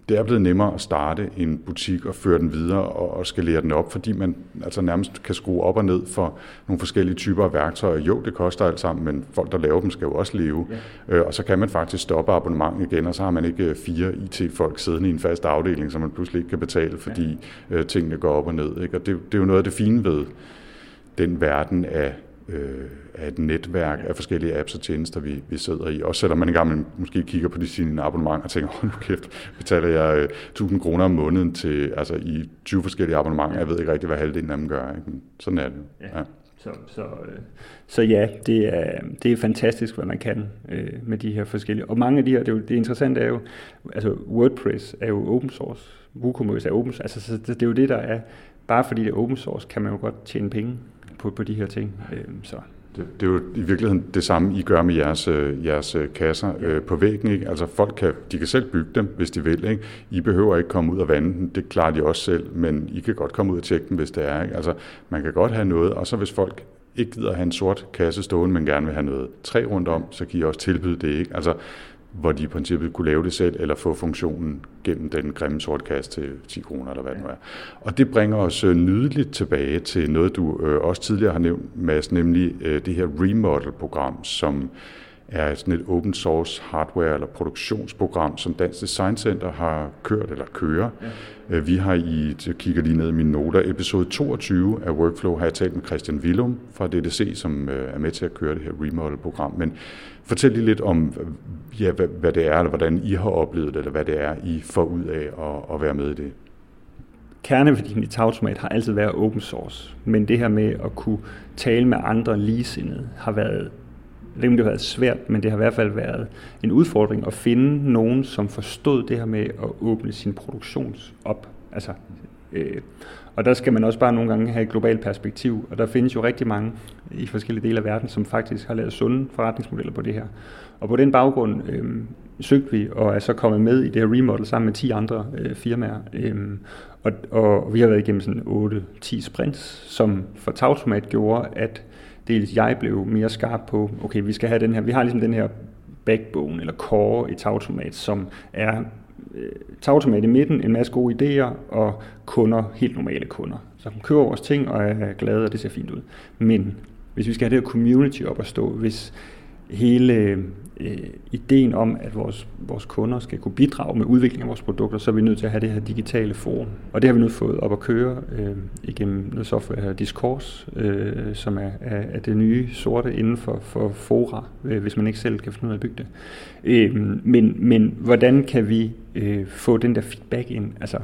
det er blevet nemmere at starte en butik og føre den videre og, og skalere den op, fordi man altså nærmest kan skrue op og ned for nogle forskellige typer af værktøjer. Jo, det koster alt sammen, men folk, der laver dem, skal jo også leve. Ja. Øh, og så kan man faktisk stoppe abonnementet igen, og så har man ikke fire IT-folk siddende i en fast afdeling, som man pludselig ikke kan betale, fordi ja. øh, tingene går op og ned. Ikke? Og det, det er jo noget af det fine ved den verden af øh, af et netværk af forskellige apps og tjenester, vi, vi sidder i. Også selvom man engang måske kigger på de sine abonnementer og tænker, <laughs> hold nu kæft, betaler jeg øh, 1000 kroner om måneden til, altså i 20 forskellige abonnementer. Jeg ved ikke rigtig, hvad halvdelen af dem gør. Ikke? Men sådan er det Ja. Så, så, øh, så ja, det er, det er fantastisk, hvad man kan øh, med de her forskellige. Og mange af de her, det, er jo, det interessante er jo, altså WordPress er jo open source, WooCommerce er open source, altså så det, det er jo det, der er, bare fordi det er open source, kan man jo godt tjene penge på, på de her ting. Øh, så det, det er jo i virkeligheden det samme, I gør med jeres, øh, jeres øh, kasser øh, på væggen. Ikke? Altså folk kan, de kan selv bygge dem, hvis de vil. Ikke? I behøver ikke komme ud og vande dem, det klarer de også selv, men I kan godt komme ud og tjekke dem, hvis det er. Ikke? Altså man kan godt have noget, og så hvis folk ikke gider have en sort kasse stående, men gerne vil have noget træ rundt om, så kan I også tilbyde det. Ikke? Altså hvor de i princippet kunne lave det selv, eller få funktionen gennem den grimme sort kasse til 10 kroner, eller hvad det nu er. Og det bringer os øh, nydeligt tilbage til noget, du øh, også tidligere har nævnt, Mads, nemlig øh, det her remodel-program, som er sådan et open source hardware eller produktionsprogram, som Dansk Design Center har kørt eller kører. Ja. Vi har i, jeg kigger lige ned i mine noter, episode 22 af Workflow har jeg talt med Christian Willum fra DDC, som er med til at køre det her remodel-program. Men Fortæl lige lidt om, ja, hvad, hvad det er, eller hvordan I har oplevet det, eller hvad det er, I får ud af at, at være med i det. Kerneværdien i Tautomat har altid været open source, men det her med at kunne tale med andre ligesindede har været det har været svært, men det har i hvert fald været en udfordring at finde nogen, som forstod det her med at åbne sin produktion op. Altså, øh, og der skal man også bare nogle gange have et globalt perspektiv, og der findes jo rigtig mange i forskellige dele af verden, som faktisk har lavet sunde forretningsmodeller på det her. Og på den baggrund øh, søgte vi, og er så kommet med i det her remodel sammen med 10 andre øh, firmaer. Øh, og, og vi har været igennem sådan 8-10 sprints, som for Tautomat gjorde, at dels jeg blev mere skarp på, okay, vi skal have den her, vi har ligesom den her backbone eller core i Tautomat, som er øh, Tautomat i midten, en masse gode idéer og kunder, helt normale kunder, som køber vores ting og er glade, og det ser fint ud. Men hvis vi skal have det her community op at stå, hvis hele øh, ideen om, at vores, vores kunder skal kunne bidrage med udvikling af vores produkter, så er vi nødt til at have det her digitale forum. Og det har vi nu fået op at køre øh, igennem noget software her, Discourse, øh, som er, er, er det nye sorte inden for, for Fora, øh, hvis man ikke selv kan finde ud af at bygge det. Øh, men, men hvordan kan vi øh, få den der feedback ind? Altså,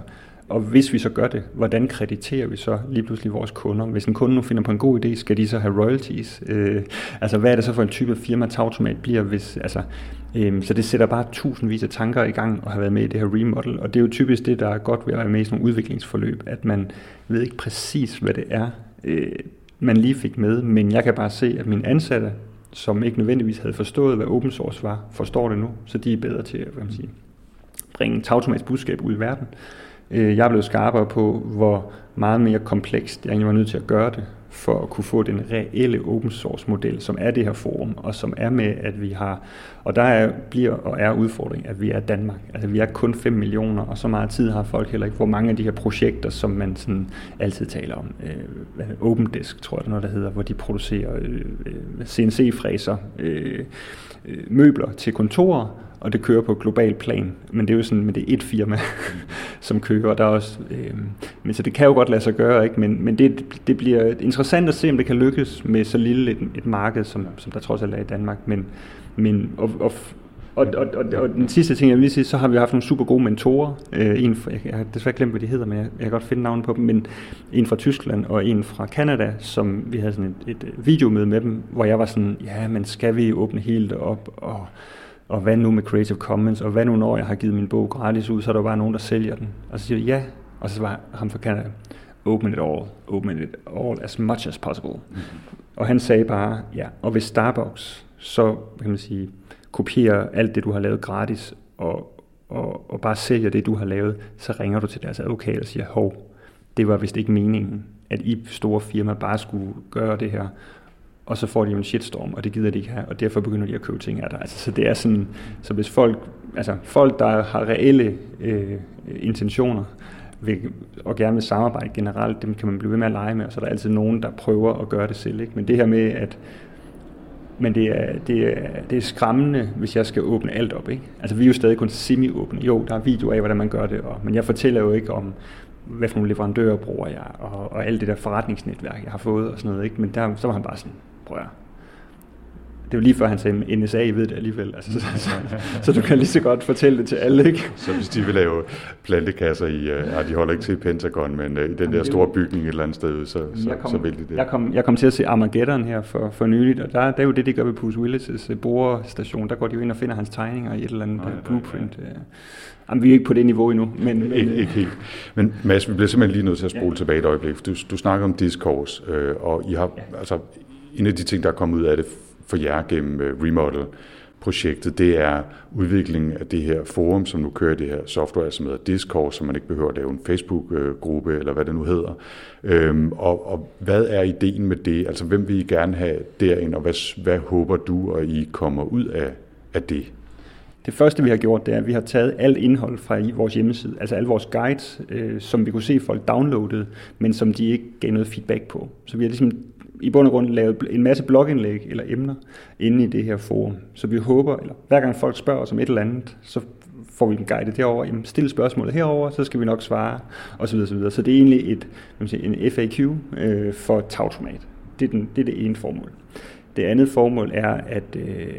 og hvis vi så gør det, hvordan krediterer vi så lige pludselig vores kunder? Hvis en kunde nu finder på en god idé, skal de så have royalties? Øh, altså hvad er det så for en type firma, Tautomat bliver? Hvis, altså, øh, så det sætter bare tusindvis af tanker i gang og har været med i det her remodel. Og det er jo typisk det, der er godt ved at være med i sådan nogle udviklingsforløb, at man ved ikke præcis, hvad det er, øh, man lige fik med, men jeg kan bare se, at mine ansatte, som ikke nødvendigvis havde forstået, hvad open source var, forstår det nu, så de er bedre til at hvad man siger, bringe Tautomats budskab ud i verden. Øh, jeg er blevet skarpere på, hvor meget mere komplekst jeg egentlig var nødt til at gøre det, for at kunne få den reelle open source model, som er det her forum, og som er med, at vi har, og der er, bliver og er udfordring, at vi er Danmark. Altså vi er kun 5 millioner, og så meget tid har folk heller ikke, hvor mange af de her projekter, som man sådan altid taler om, øh, Open Desk, tror jeg, det er noget, der hedder, hvor de producerer øh, øh CNC-fræser, øh, øh, møbler til kontorer, og det kører på global plan. Men det er jo sådan, men det er et firma, <laughs> som kører, og der er også, øh, men så det kan jo godt lade sig gøre, ikke? men, men det, det bliver interessant at se, om det kan lykkes med så lille et, et marked, som, som der trods alt er i Danmark. Men, men og, og, og, og, og, og den sidste ting, jeg vil sige, så har vi haft nogle super gode mentorer. Øh, en fra, jeg har desværre glemt, hvad de hedder, men jeg, jeg kan godt finde navnet på dem. Men en fra Tyskland og en fra Kanada, som vi havde sådan et, et videomøde med dem, hvor jeg var sådan, ja, men skal vi åbne helt op? Og, og hvad nu med Creative Commons, og hvad nu når jeg har givet min bog gratis ud, så er der bare nogen, der sælger den. Og så siger jeg, ja, og så var ham fra Canada, open it all, open it all as much as possible. Mm-hmm. Og han sagde bare, ja, og hvis Starbucks så kan man sige, kopierer alt det, du har lavet gratis, og, og, og bare sælger det, du har lavet, så ringer du til deres advokat og siger, hov, det var vist ikke meningen, at I store firmaer bare skulle gøre det her og så får de jo en shitstorm, og det gider de ikke have, og derfor begynder de at købe ting af dig. Altså, så det er sådan, så hvis folk, altså folk, der har reelle øh, intentioner, vil, og gerne vil samarbejde generelt, dem kan man blive ved med at lege med, og så er der altid nogen, der prøver at gøre det selv. Ikke? Men det her med, at men det er, det, er, det er skræmmende, hvis jeg skal åbne alt op. Ikke? Altså, vi er jo stadig kun semi-åbne. Jo, der er video af, hvordan man gør det, og, men jeg fortæller jo ikke om, hvad for nogle leverandører bruger jeg, og, og alt det der forretningsnetværk, jeg har fået og sådan noget. Ikke? Men der, så var han bare sådan, prøv at det er jo lige før han sagde, NSA ved det alligevel. Altså, så, så, så, du kan lige så godt fortælle det til alle, ikke? Så hvis de vil lave plantekasser i, uh, ja, de holder ikke til Pentagon, men uh, i den Jamen, der store bygning et eller andet sted, så, så, kom, så vil de det. Jeg kom, jeg kom til at se Armageddon her for, for nyligt, og der, der er jo det, de gør ved Bruce Willis' uh, borestation. Der går de jo ind og finder hans tegninger i et eller andet nej, blueprint. Nej, nej. Jamen, vi er ikke på det niveau endnu. Men, men, ikke, ikke helt. Men Mads, vi bliver simpelthen lige nødt til at spole ja. tilbage et øjeblik. Du, du snakker om discourse, øh, og I har, ja. altså, en af de ting, der er kommet ud af det for jer gennem øh, Remodel, projektet, det er udviklingen af det her forum, som nu kører det her software, som hedder Discord, så man ikke behøver at lave en Facebook-gruppe, øh, eller hvad det nu hedder. Øhm, og, og hvad er ideen med det? Altså, hvem vil I gerne have derind, og hvad, hvad håber du, at I kommer ud af, af det? Det første, vi har gjort, det er, at vi har taget alt indhold fra vores hjemmeside, altså alle vores guides, øh, som vi kunne se, folk downloadede, men som de ikke gav noget feedback på. Så vi har ligesom i bund og grund lavet en masse blogindlæg eller emner inde i det her forum. Så vi håber, eller hver gang folk spørger os om et eller andet, så får vi dem guidet derover. Jamen, stille spørgsmålet herover, så skal vi nok svare, osv. osv. Så det er egentlig et, sige, en FAQ øh, for tagtomat. Det er, den, det er det ene formål. Det andet formål er, at øh,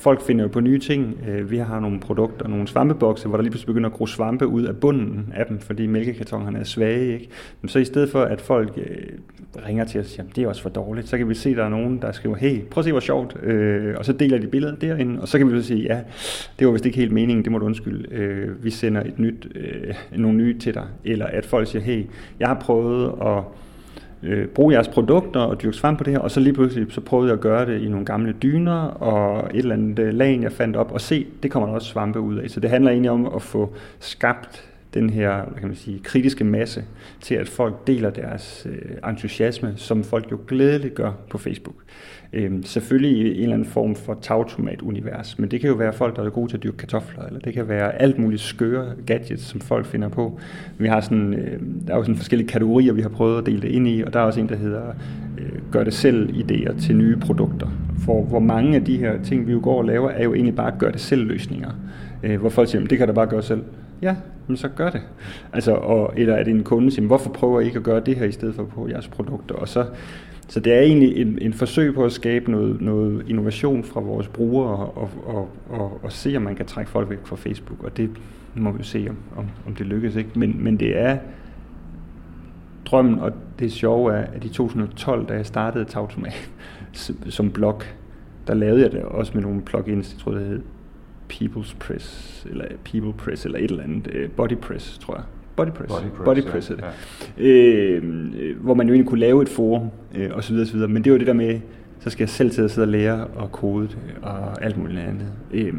folk finder jo på nye ting. Øh, vi har nogle produkter, nogle svampebokse, hvor der lige pludselig begynder at gro svampe ud af bunden af dem, fordi mælkekartonerne er svage. Ikke? Men så i stedet for, at folk øh, ringer til os og siger, det er også for dårligt, så kan vi se, at der er nogen, der skriver, hey, prøv at se, hvor sjovt, øh, og så deler de billeder derinde, og så kan vi så sige, ja, det var vist ikke helt meningen, det må du undskylde, vi sender et nyt, nogle nye til dig, eller at folk siger, hey, jeg har prøvet at øh, bruge jeres produkter og dyrke svamp på det her, og så lige pludselig så prøvede jeg at gøre det i nogle gamle dyner og et eller andet øh, lag, jeg fandt op, og se, det kommer der også svampe ud af. Så det handler egentlig om at få skabt den her hvad kan man sige, kritiske masse til, at folk deler deres øh, entusiasme, som folk jo glædeligt gør på Facebook. Øhm, selvfølgelig i en eller anden form for tagtomat-univers, men det kan jo være folk, der er gode til at dyrke kartofler, eller det kan være alt muligt skøre gadgets, som folk finder på. Vi har sådan, øh, der er jo sådan forskellige kategorier, vi har prøvet at dele det ind i, og der er også en, der hedder øh, gør det selv idéer til nye produkter. For hvor mange af de her ting, vi jo går og laver, er jo egentlig bare gør det selv løsninger. Øh, hvor folk siger, det kan du bare gøre selv. Ja, men så gør det. Altså, og, eller er en kunde siger, hvorfor prøver I ikke at gøre det her i stedet for på jeres produkter? Og så, så det er egentlig en, en forsøg på at skabe noget, noget innovation fra vores brugere og, og, og, og se, om man kan trække folk væk fra Facebook. Og det må vi jo se, om, om, om det lykkes. ikke. Men, men det er drømmen, og det sjove er, at i 2012, da jeg startede Tautomat <laughs> som blog, der lavede jeg det også med nogle plugins, jeg tror det hed People's Press, eller People Press, eller et eller andet, uh, Body Press, tror jeg. Body Press. Body Press, Body Press ja. det. Ja. Øh, hvor man jo egentlig kunne lave et forum, øh, og så videre, så videre. Men det var det der med, så skal jeg selv til at sidde og lære og kode og alt muligt andet. Øh,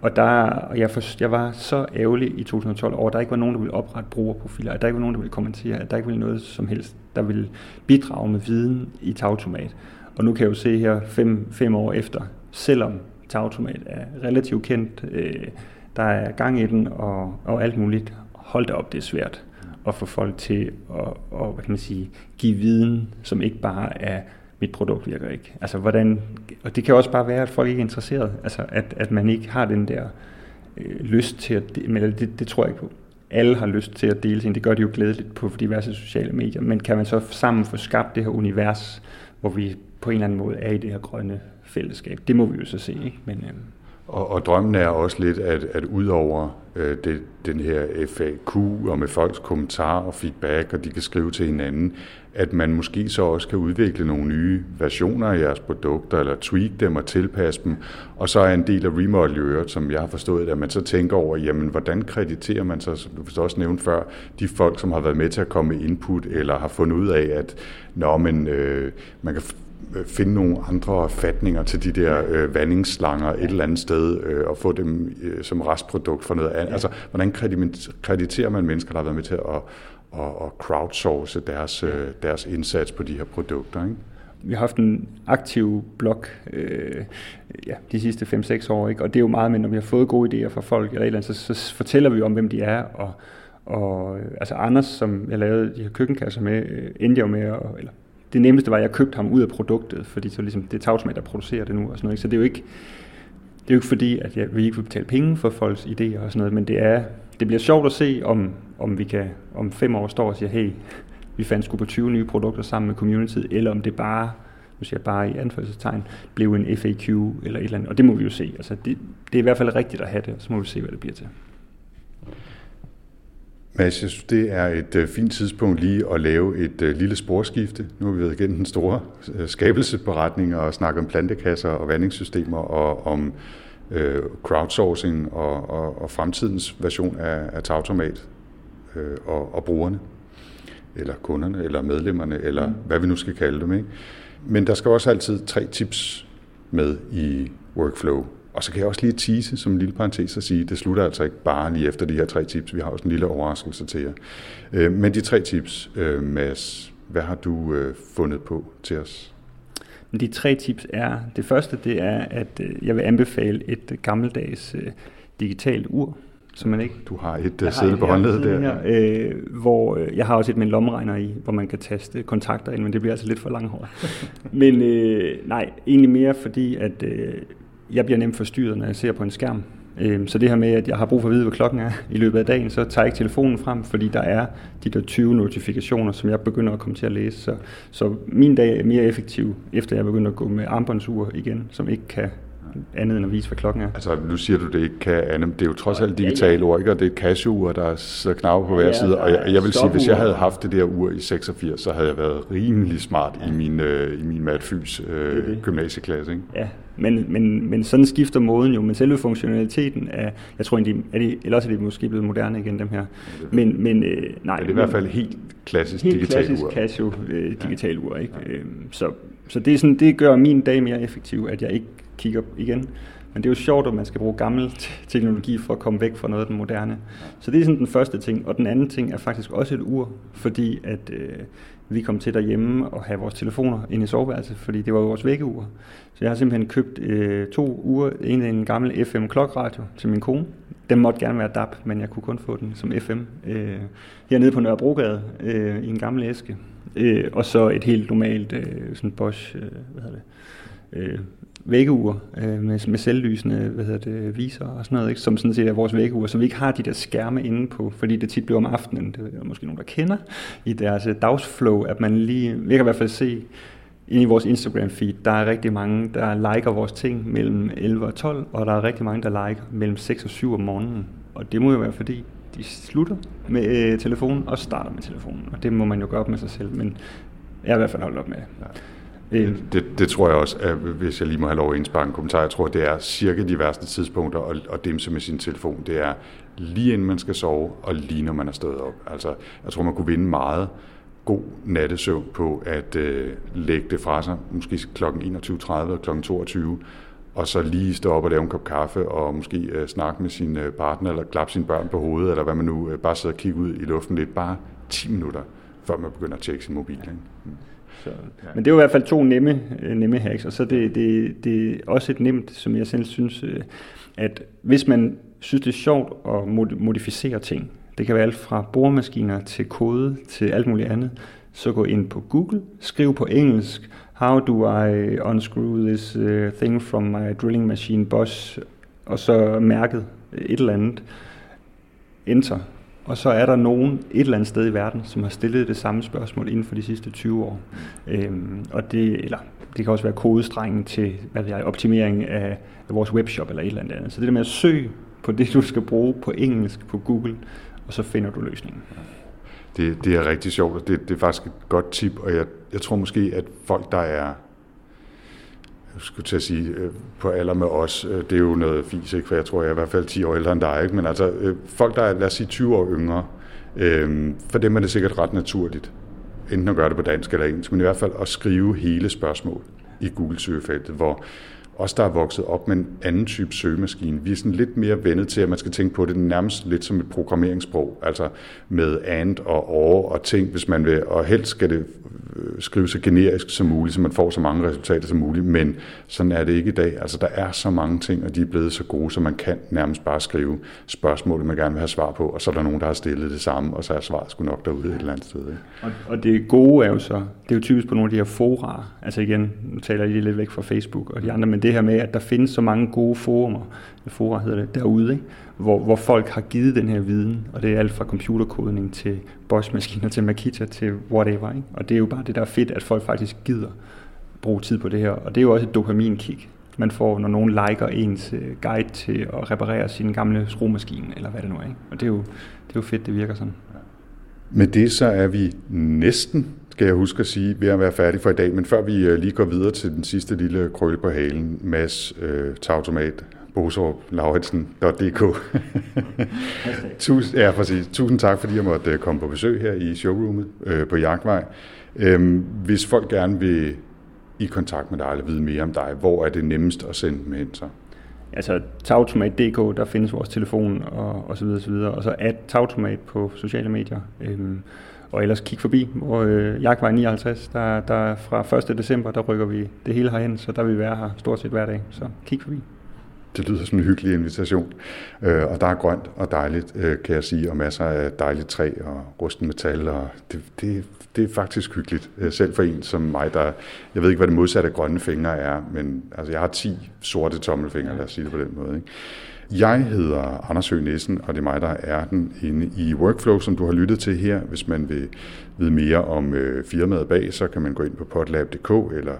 og der, og jeg, for, jeg var så ærgerlig i 2012 over, at der ikke var nogen, der ville oprette brugerprofiler, at der ikke var nogen, der ville kommentere, at der ikke ville noget som helst, der ville bidrage med viden i Tautomat. Og nu kan jeg jo se her fem, fem år efter, selvom Tautomat er relativt kendt, øh, der er gang i den og, og alt muligt, hold da op, det er svært at få folk til at, og, hvad kan man sige, give viden, som ikke bare er, mit produkt virker ikke. Altså, hvordan, og det kan også bare være, at folk ikke er interesseret. Altså, at, at man ikke har den der øh, lyst til at, men det, det tror jeg ikke på. Alle har lyst til at dele ting. Det gør de jo glædeligt på diverse sociale medier. Men kan man så sammen få skabt det her univers, hvor vi på en eller anden måde er i det her grønne fællesskab? Det må vi jo så se, ikke? Men, øh, og, og drømmen er også lidt, at, at ud over øh, det, den her FAQ og med folks kommentarer og feedback, og de kan skrive til hinanden, at man måske så også kan udvikle nogle nye versioner af jeres produkter, eller tweak dem og tilpasse dem. Og så er en del af remodel øvrigt, som jeg har forstået, at man så tænker over, jamen hvordan krediterer man så, som du også nævnte før, de folk, som har været med til at komme med input, eller har fundet ud af, at nå, men, øh, man kan finde nogle andre fatninger til de der øh, vandingsslanger et eller andet sted, øh, og få dem øh, som restprodukt for noget andet. Ja. Altså, hvordan krediterer man mennesker, der har været med til at, at, at crowdsource deres, øh, deres indsats på de her produkter? Ikke? Vi har haft en aktiv blog øh, ja, de sidste 5-6 år, ikke? og det er jo meget med, når vi har fået gode idéer fra folk, eller eller andet, så, så fortæller vi om, hvem de er, og, og altså Anders, som jeg lavede de her køkkenkasser med, øh, endte jeg med, at, eller det nemmeste var, at jeg købte ham ud af produktet, fordi så ligesom, det er Tautomat, der producerer det nu. Og sådan noget, Så det er jo ikke, det er jo ikke fordi, at jeg, vi ikke vil betale penge for folks idéer og sådan noget, men det, er, det bliver sjovt at se, om, om vi kan om fem år står og siger, hey, vi fandt sgu på 20 nye produkter sammen med community, eller om det bare, nu siger jeg bare i anførselstegn, blev en FAQ eller et eller andet, og det må vi jo se. Altså det, det er i hvert fald rigtigt at have det, og så må vi se, hvad det bliver til. Mads, jeg synes, det er et øh, fint tidspunkt lige at lave et øh, lille sporskifte. Nu har vi været igennem den store øh, skabelsesberetning og snakket om plantekasser og vandingssystemer og om øh, crowdsourcing og, og, og fremtidens version af, af Tautomat øh, og, og brugerne, eller kunderne, eller medlemmerne, eller mm. hvad vi nu skal kalde dem. Ikke? Men der skal også altid tre tips med i workflow. Og så kan jeg også lige tease som en lille parentes og sige, det slutter altså ikke bare lige efter de her tre tips. Vi har også en lille overraskelse til jer. Øh, men de tre tips, øh, Mads, hvad har du øh, fundet på til os? De tre tips er, det første det er, at jeg vil anbefale et gammeldags digitalt ur, så man ikke... Du har et uh, sæde på håndledet der. Her, øh, hvor øh, jeg har også et med en lommeregner i, hvor man kan taste kontakter ind, men det bliver altså lidt for langhåret. <laughs> men øh, nej, egentlig mere fordi, at øh, jeg bliver nemt forstyrret, når jeg ser på en skærm. Øh, så det her med, at jeg har brug for at vide, hvad klokken er i løbet af dagen, så tager jeg ikke telefonen frem, fordi der er de der 20 notifikationer, som jeg begynder at komme til at læse. Så, så min dag er mere effektiv, efter jeg begynder at gå med armbåndsur igen, som ikke kan andet end at vise, hvad klokken er. Altså, nu siger du, det ikke kan andet. Det er jo trods alt digitale ja, ja. ord, ikke? Og det er et Casio-ur, der sidder knapper på hver ja, side. Og jeg, jeg vil sige, hvis jeg havde haft det der ur i 86, så havde jeg været rimelig smart ja. i min, øh, i min matfys øh, gymnasieklasse. Ikke? Ja, men, men, men sådan skifter måden jo, men selve funktionaliteten er, jeg tror egentlig, er det, eller også er det måske blevet moderne igen, dem her. Men, men øh, nej. Ja, det er i hvert fald helt klassisk helt digital klassisk ur. Casio øh, digital ja. ur, ikke? Ja. Øhm, så, så det, er sådan, det gør min dag mere effektiv, at jeg ikke kigger igen. Men det er jo sjovt, at man skal bruge gammel teknologi for at komme væk fra noget af den moderne. Så det er sådan den første ting. Og den anden ting er faktisk også et ur, fordi at øh, vi kom til derhjemme og have vores telefoner inde i soveværelset, fordi det var vores vækkeur. Så jeg har simpelthen købt øh, to uger. En af en gammel FM klokradio til min kone. Den måtte gerne være DAB, men jeg kunne kun få den som FM. Øh, hernede på Nørrebrogade øh, i en gammel æske. Øh, og så et helt normalt øh, sådan Bosch, øh, hvad hedder det, øh, vækkeur øh, med, med selvlysende hvad hedder det, viser og sådan noget, ikke? som sådan set er vores vækkeur, så vi ikke har de der skærme inde på, fordi det tit bliver om aftenen, det er måske nogen, der kender, i deres øh, dagsflow, at man lige, vi kan i hvert fald se, inde i vores Instagram-feed, der er rigtig mange, der liker vores ting mellem 11 og 12, og der er rigtig mange, der liker mellem 6 og 7 om morgenen. Og det må jo være fordi, de slutter med øh, telefonen og starter med telefonen. Og det må man jo gøre op med sig selv, men jeg har i hvert fald holdt op med det. Ja. Det, det tror jeg også, at hvis jeg lige må have lov at indsparke en kommentar, jeg tror, det er cirka de værste tidspunkter at, at dimse med sin telefon. Det er lige inden man skal sove, og lige når man er stået op. Altså, jeg tror, man kunne vinde meget god nattesøvn på at øh, lægge det fra sig, måske kl. 21.30 og kl. 22, og så lige stå op og lave en kop kaffe, og måske øh, snakke med sin øh, partner, eller klappe sine børn på hovedet, eller hvad man nu, øh, bare sidde og kigge ud i luften lidt, bare 10 minutter, før man begynder at tjekke sin mobil. Ikke? Så, ja. Men det er jo i hvert fald to nemme, øh, nemme hacks, og så det, det, det er også et nemt, som jeg selv synes, øh, at hvis man synes, det er sjovt at modificere ting, det kan være alt fra boremaskiner til kode til alt muligt andet, så gå ind på Google, skriv på engelsk, how do I unscrew this uh, thing from my drilling machine Bosch, og så mærket et eller andet, enter, og så er der nogen et eller andet sted i verden, som har stillet det samme spørgsmål inden for de sidste 20 år. Øhm, og det, eller det kan også være kodestrengen til hvad ved jeg, optimering af, af vores webshop eller et eller andet. Så det der med at søge på det, du skal bruge på engelsk på Google, og så finder du løsningen. Det, det er rigtig sjovt, og det, det er faktisk et godt tip, og jeg, jeg tror måske, at folk, der er skulle til at sige, øh, på alder med os, øh, det er jo noget fis, ikke? for jeg tror, jeg er i hvert fald 10 år ældre end dig, ikke? men altså øh, folk, der er, lad os sige, 20 år yngre, for dem er det sikkert ret naturligt, enten at gøre det på dansk eller engelsk, men i hvert fald at skrive hele spørgsmål i Google-søgefeltet, hvor os, der er vokset op med en anden type søgemaskine, vi er sådan lidt mere vendet til, at man skal tænke på det nærmest lidt som et programmeringssprog, altså med and og or og ting, hvis man vil, og helst skal det Øh, skrive så generisk som muligt, så man får så mange resultater som muligt, men sådan er det ikke i dag. Altså der er så mange ting, og de er blevet så gode, så man kan nærmest bare skrive spørgsmål, man gerne vil have svar på, og så er der nogen, der har stillet det samme, og så er svaret sgu nok derude et eller andet sted. Ikke? Og, og det gode er jo så, det er jo typisk på nogle af de her fora, altså igen, nu taler jeg lige lidt væk fra Facebook og de andre, men det her med, at der findes så mange gode forumer, fora hedder det, derude, ikke? Hvor, hvor folk har givet den her viden, og det er alt fra computerkodning til Bosch-maskiner til Makita til whatever. Ikke? Og det er jo bare det, der er fedt, at folk faktisk gider bruge tid på det her. Og det er jo også et dopaminkick, man får, når nogen liker ens øh, guide til at reparere sin gamle skruemaskine, eller hvad det nu er. Ikke? Og det er, jo, det er jo fedt, det virker sådan. Med det så er vi næsten skal jeg huske at sige, ved at være færdig for i dag. Men før vi øh, lige går videre til den sidste lille krølle på halen, Mads øh, Tautomat, Bosorp, Lauritsen.dk. <laughs> Tusind, ja, præcis. Tusind tak, fordi jeg måtte øh, komme på besøg her i showroomet øh, på Jagtvej. Øhm, hvis folk gerne vil i kontakt med dig, eller vide mere om dig, hvor er det nemmest at sende dem hen så? Altså tagtomat.dk, der findes vores telefon og, og så videre, så videre. og så at tagtomat på sociale medier. Øhm, og ellers kig forbi, hvor øh, Jagtvej 59, der, der fra 1. december, der rykker vi det hele herhen, så der vil vi være her stort set hver dag, så kig forbi. Det lyder som en hyggelig invitation. Øh, og der er grønt og dejligt, øh, kan jeg sige, og masser af dejligt træ og rusten metal. Og det, det, det er faktisk hyggeligt. Øh, selv for en som mig, der... Jeg ved ikke, hvad det modsatte af grønne fingre er, men altså, jeg har 10 sorte tommelfingre, lad os sige det på den måde. Ikke? Jeg hedder Anders Høgh Nissen, og det er mig, der er den inde i Workflow, som du har lyttet til her. Hvis man vil vide mere om øh, firmaet bag, så kan man gå ind på potlab.dk eller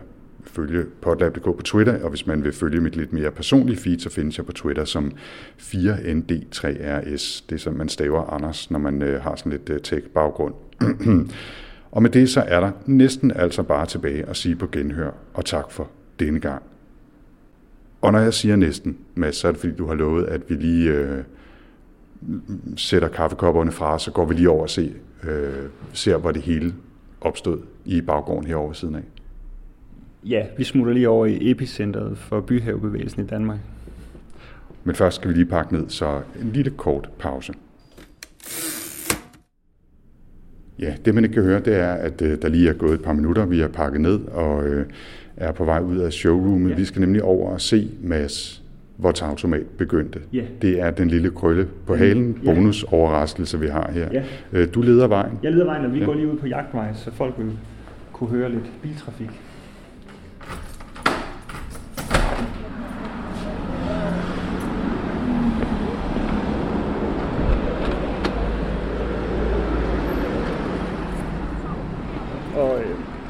følge potlab.dk på Twitter, og hvis man vil følge mit lidt mere personlige feed, så findes jeg på Twitter som 4ND3RS. Det er som man staver Anders, når man øh, har sådan lidt øh, tech-baggrund. <clears throat> og med det så er der næsten altså bare tilbage at sige på genhør, og tak for denne gang. Og når jeg siger næsten, Mads, så er det fordi, du har lovet, at vi lige øh, sætter kaffekopperne fra, så går vi lige over og se, øh, ser, hvor det hele opstod i baggården herovre siden af. Ja, vi smutter lige over i epicentret for byhavebevægelsen i Danmark. Men først skal vi lige pakke ned, så en lille kort pause. Ja, det man ikke kan høre, det er, at øh, der lige er gået et par minutter, vi har pakket ned og øh, er på vej ud af showroomet. Ja. Vi skal nemlig over og se Mads, hvor Tautomat begyndte. Ja. Det er den lille krølle på halen, ja. bonusoverraskelse, vi har her. Ja. Øh, du leder vejen. Jeg leder vejen, og vi ja. går lige ud på jagtvej, så folk vil kunne høre lidt biltrafik.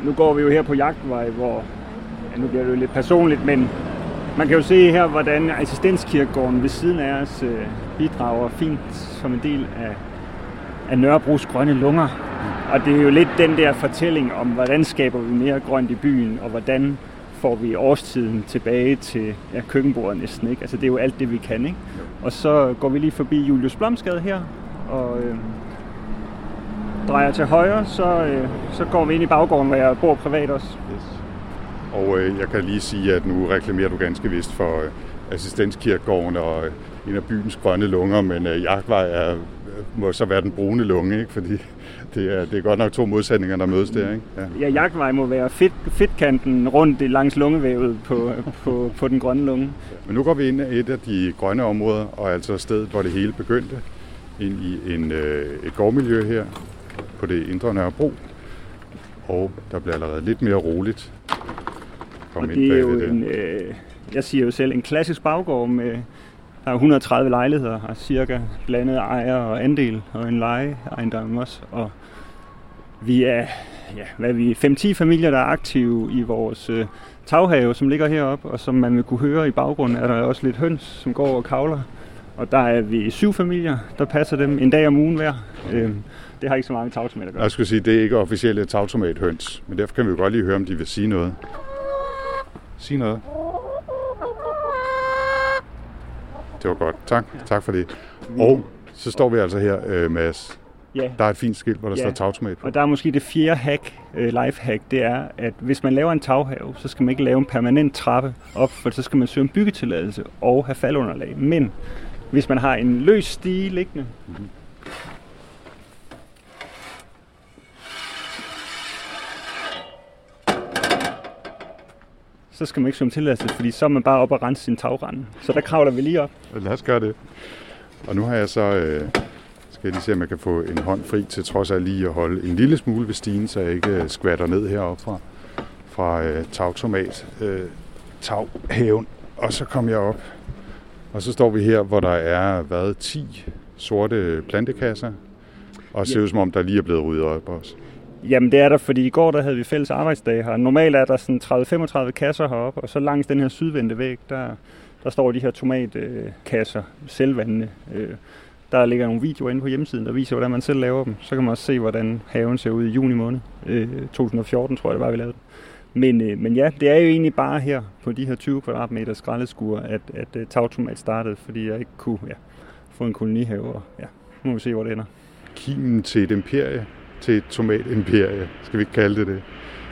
Nu går vi jo her på jagtvej, hvor, ja, nu bliver det jo lidt personligt, men man kan jo se her, hvordan assistenskirkegården ved siden af os øh, bidrager fint som en del af, af Nørrebros grønne lunger. Og det er jo lidt den der fortælling om, hvordan skaber vi mere grønt i byen, og hvordan får vi årstiden tilbage til ja, køkkenbordet næsten. Ikke? Altså det er jo alt det, vi kan. Ikke? Og så går vi lige forbi Julius Blomsgade her, og øh, drejer til højre, så, øh, så går vi ind i baggården, hvor jeg bor privat også. Yes. Og øh, jeg kan lige sige, at nu reklamerer du ganske vist for øh, assistenskirkegården og øh, en af byens grønne lunger, men øh, Jagtvej er, øh, må så være den brune lunge, ikke? fordi <laughs> det er, det er godt nok to modsætninger, der mødes der. Ikke? Ja. ja, Jagtvej må være fedt, fedtkanten rundt langs lungevævet på, på, på den grønne lunge. Men nu går vi ind i et af de grønne områder, og altså stedet, hvor det hele begyndte, ind i en, øh, et gårdmiljø her, på det indre Nørrebro. Og der bliver allerede lidt mere roligt. Kom og det er jo en, øh, jeg siger jo selv, en klassisk baggård med der er 130 lejligheder, og cirka blandet ejer og andel, og en lejeejendom også. Og vi er, ja, hvad er vi, 5-10 familier, der er aktive i vores øh, taghave, som ligger heroppe, og som man vil kunne høre i baggrunden, er der også lidt høns, som går og kavler. Og der er vi syv familier, der passer dem en dag om ugen hver. Øh, det har ikke så meget med tagtomat at gøre. Jeg skulle sige, det er ikke officielle tagtomathøns, men derfor kan vi jo godt lige høre, om de vil sige noget. Sig noget. Det var godt. Tak. Tak for det. Og så står vi altså her, øh, Mads. Ja. Der er et fint skilt, hvor der ja. står tagtomat på. Og der er måske det fjerde hack, uh, life hack, det er, at hvis man laver en taghave, så skal man ikke lave en permanent trappe op, for så skal man søge en byggetilladelse og have faldunderlag. Men hvis man har en løs stige liggende, mm-hmm. så skal man ikke svømme tilladelse, fordi så er man bare op og rense sin tagrende. Så der kravler vi lige op. Lad os gøre det. Og nu har jeg så, øh, skal jeg lige se, om jeg kan få en hånd fri til trods af lige at holde en lille smule ved stigen, så jeg ikke øh, skvatter ned heroppe fra, fra øh, tagtomat, øh, taghaven. Og så kommer jeg op, og så står vi her, hvor der er været 10 sorte plantekasser, og ser ud som om, der lige er blevet ryddet op også. Jamen det er der, fordi i går der havde vi fælles arbejdsdag her. Normalt er der sådan 30-35 kasser heroppe, og så langs den her sydvendte væg, der, der står de her tomatkasser, selvvandende. Øh, der ligger nogle videoer inde på hjemmesiden, der viser, hvordan man selv laver dem. Så kan man også se, hvordan haven ser ud i juni måned. 2014 øh, tror jeg, det var, vi lavede den. Men, øh, men ja, det er jo egentlig bare her på de her 20 kvadratmeter skraldeskur, at, at tagtomat startede, fordi jeg ikke kunne ja, få en kolonihave. Og, ja, nu må vi se, hvor det ender. Kimen til et imperie til et tomatimperie, skal vi ikke kalde det det.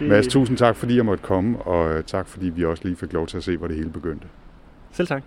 det... Mads, tusind tak, fordi jeg måtte komme, og tak, fordi vi også lige fik lov til at se, hvor det hele begyndte. Selv tak.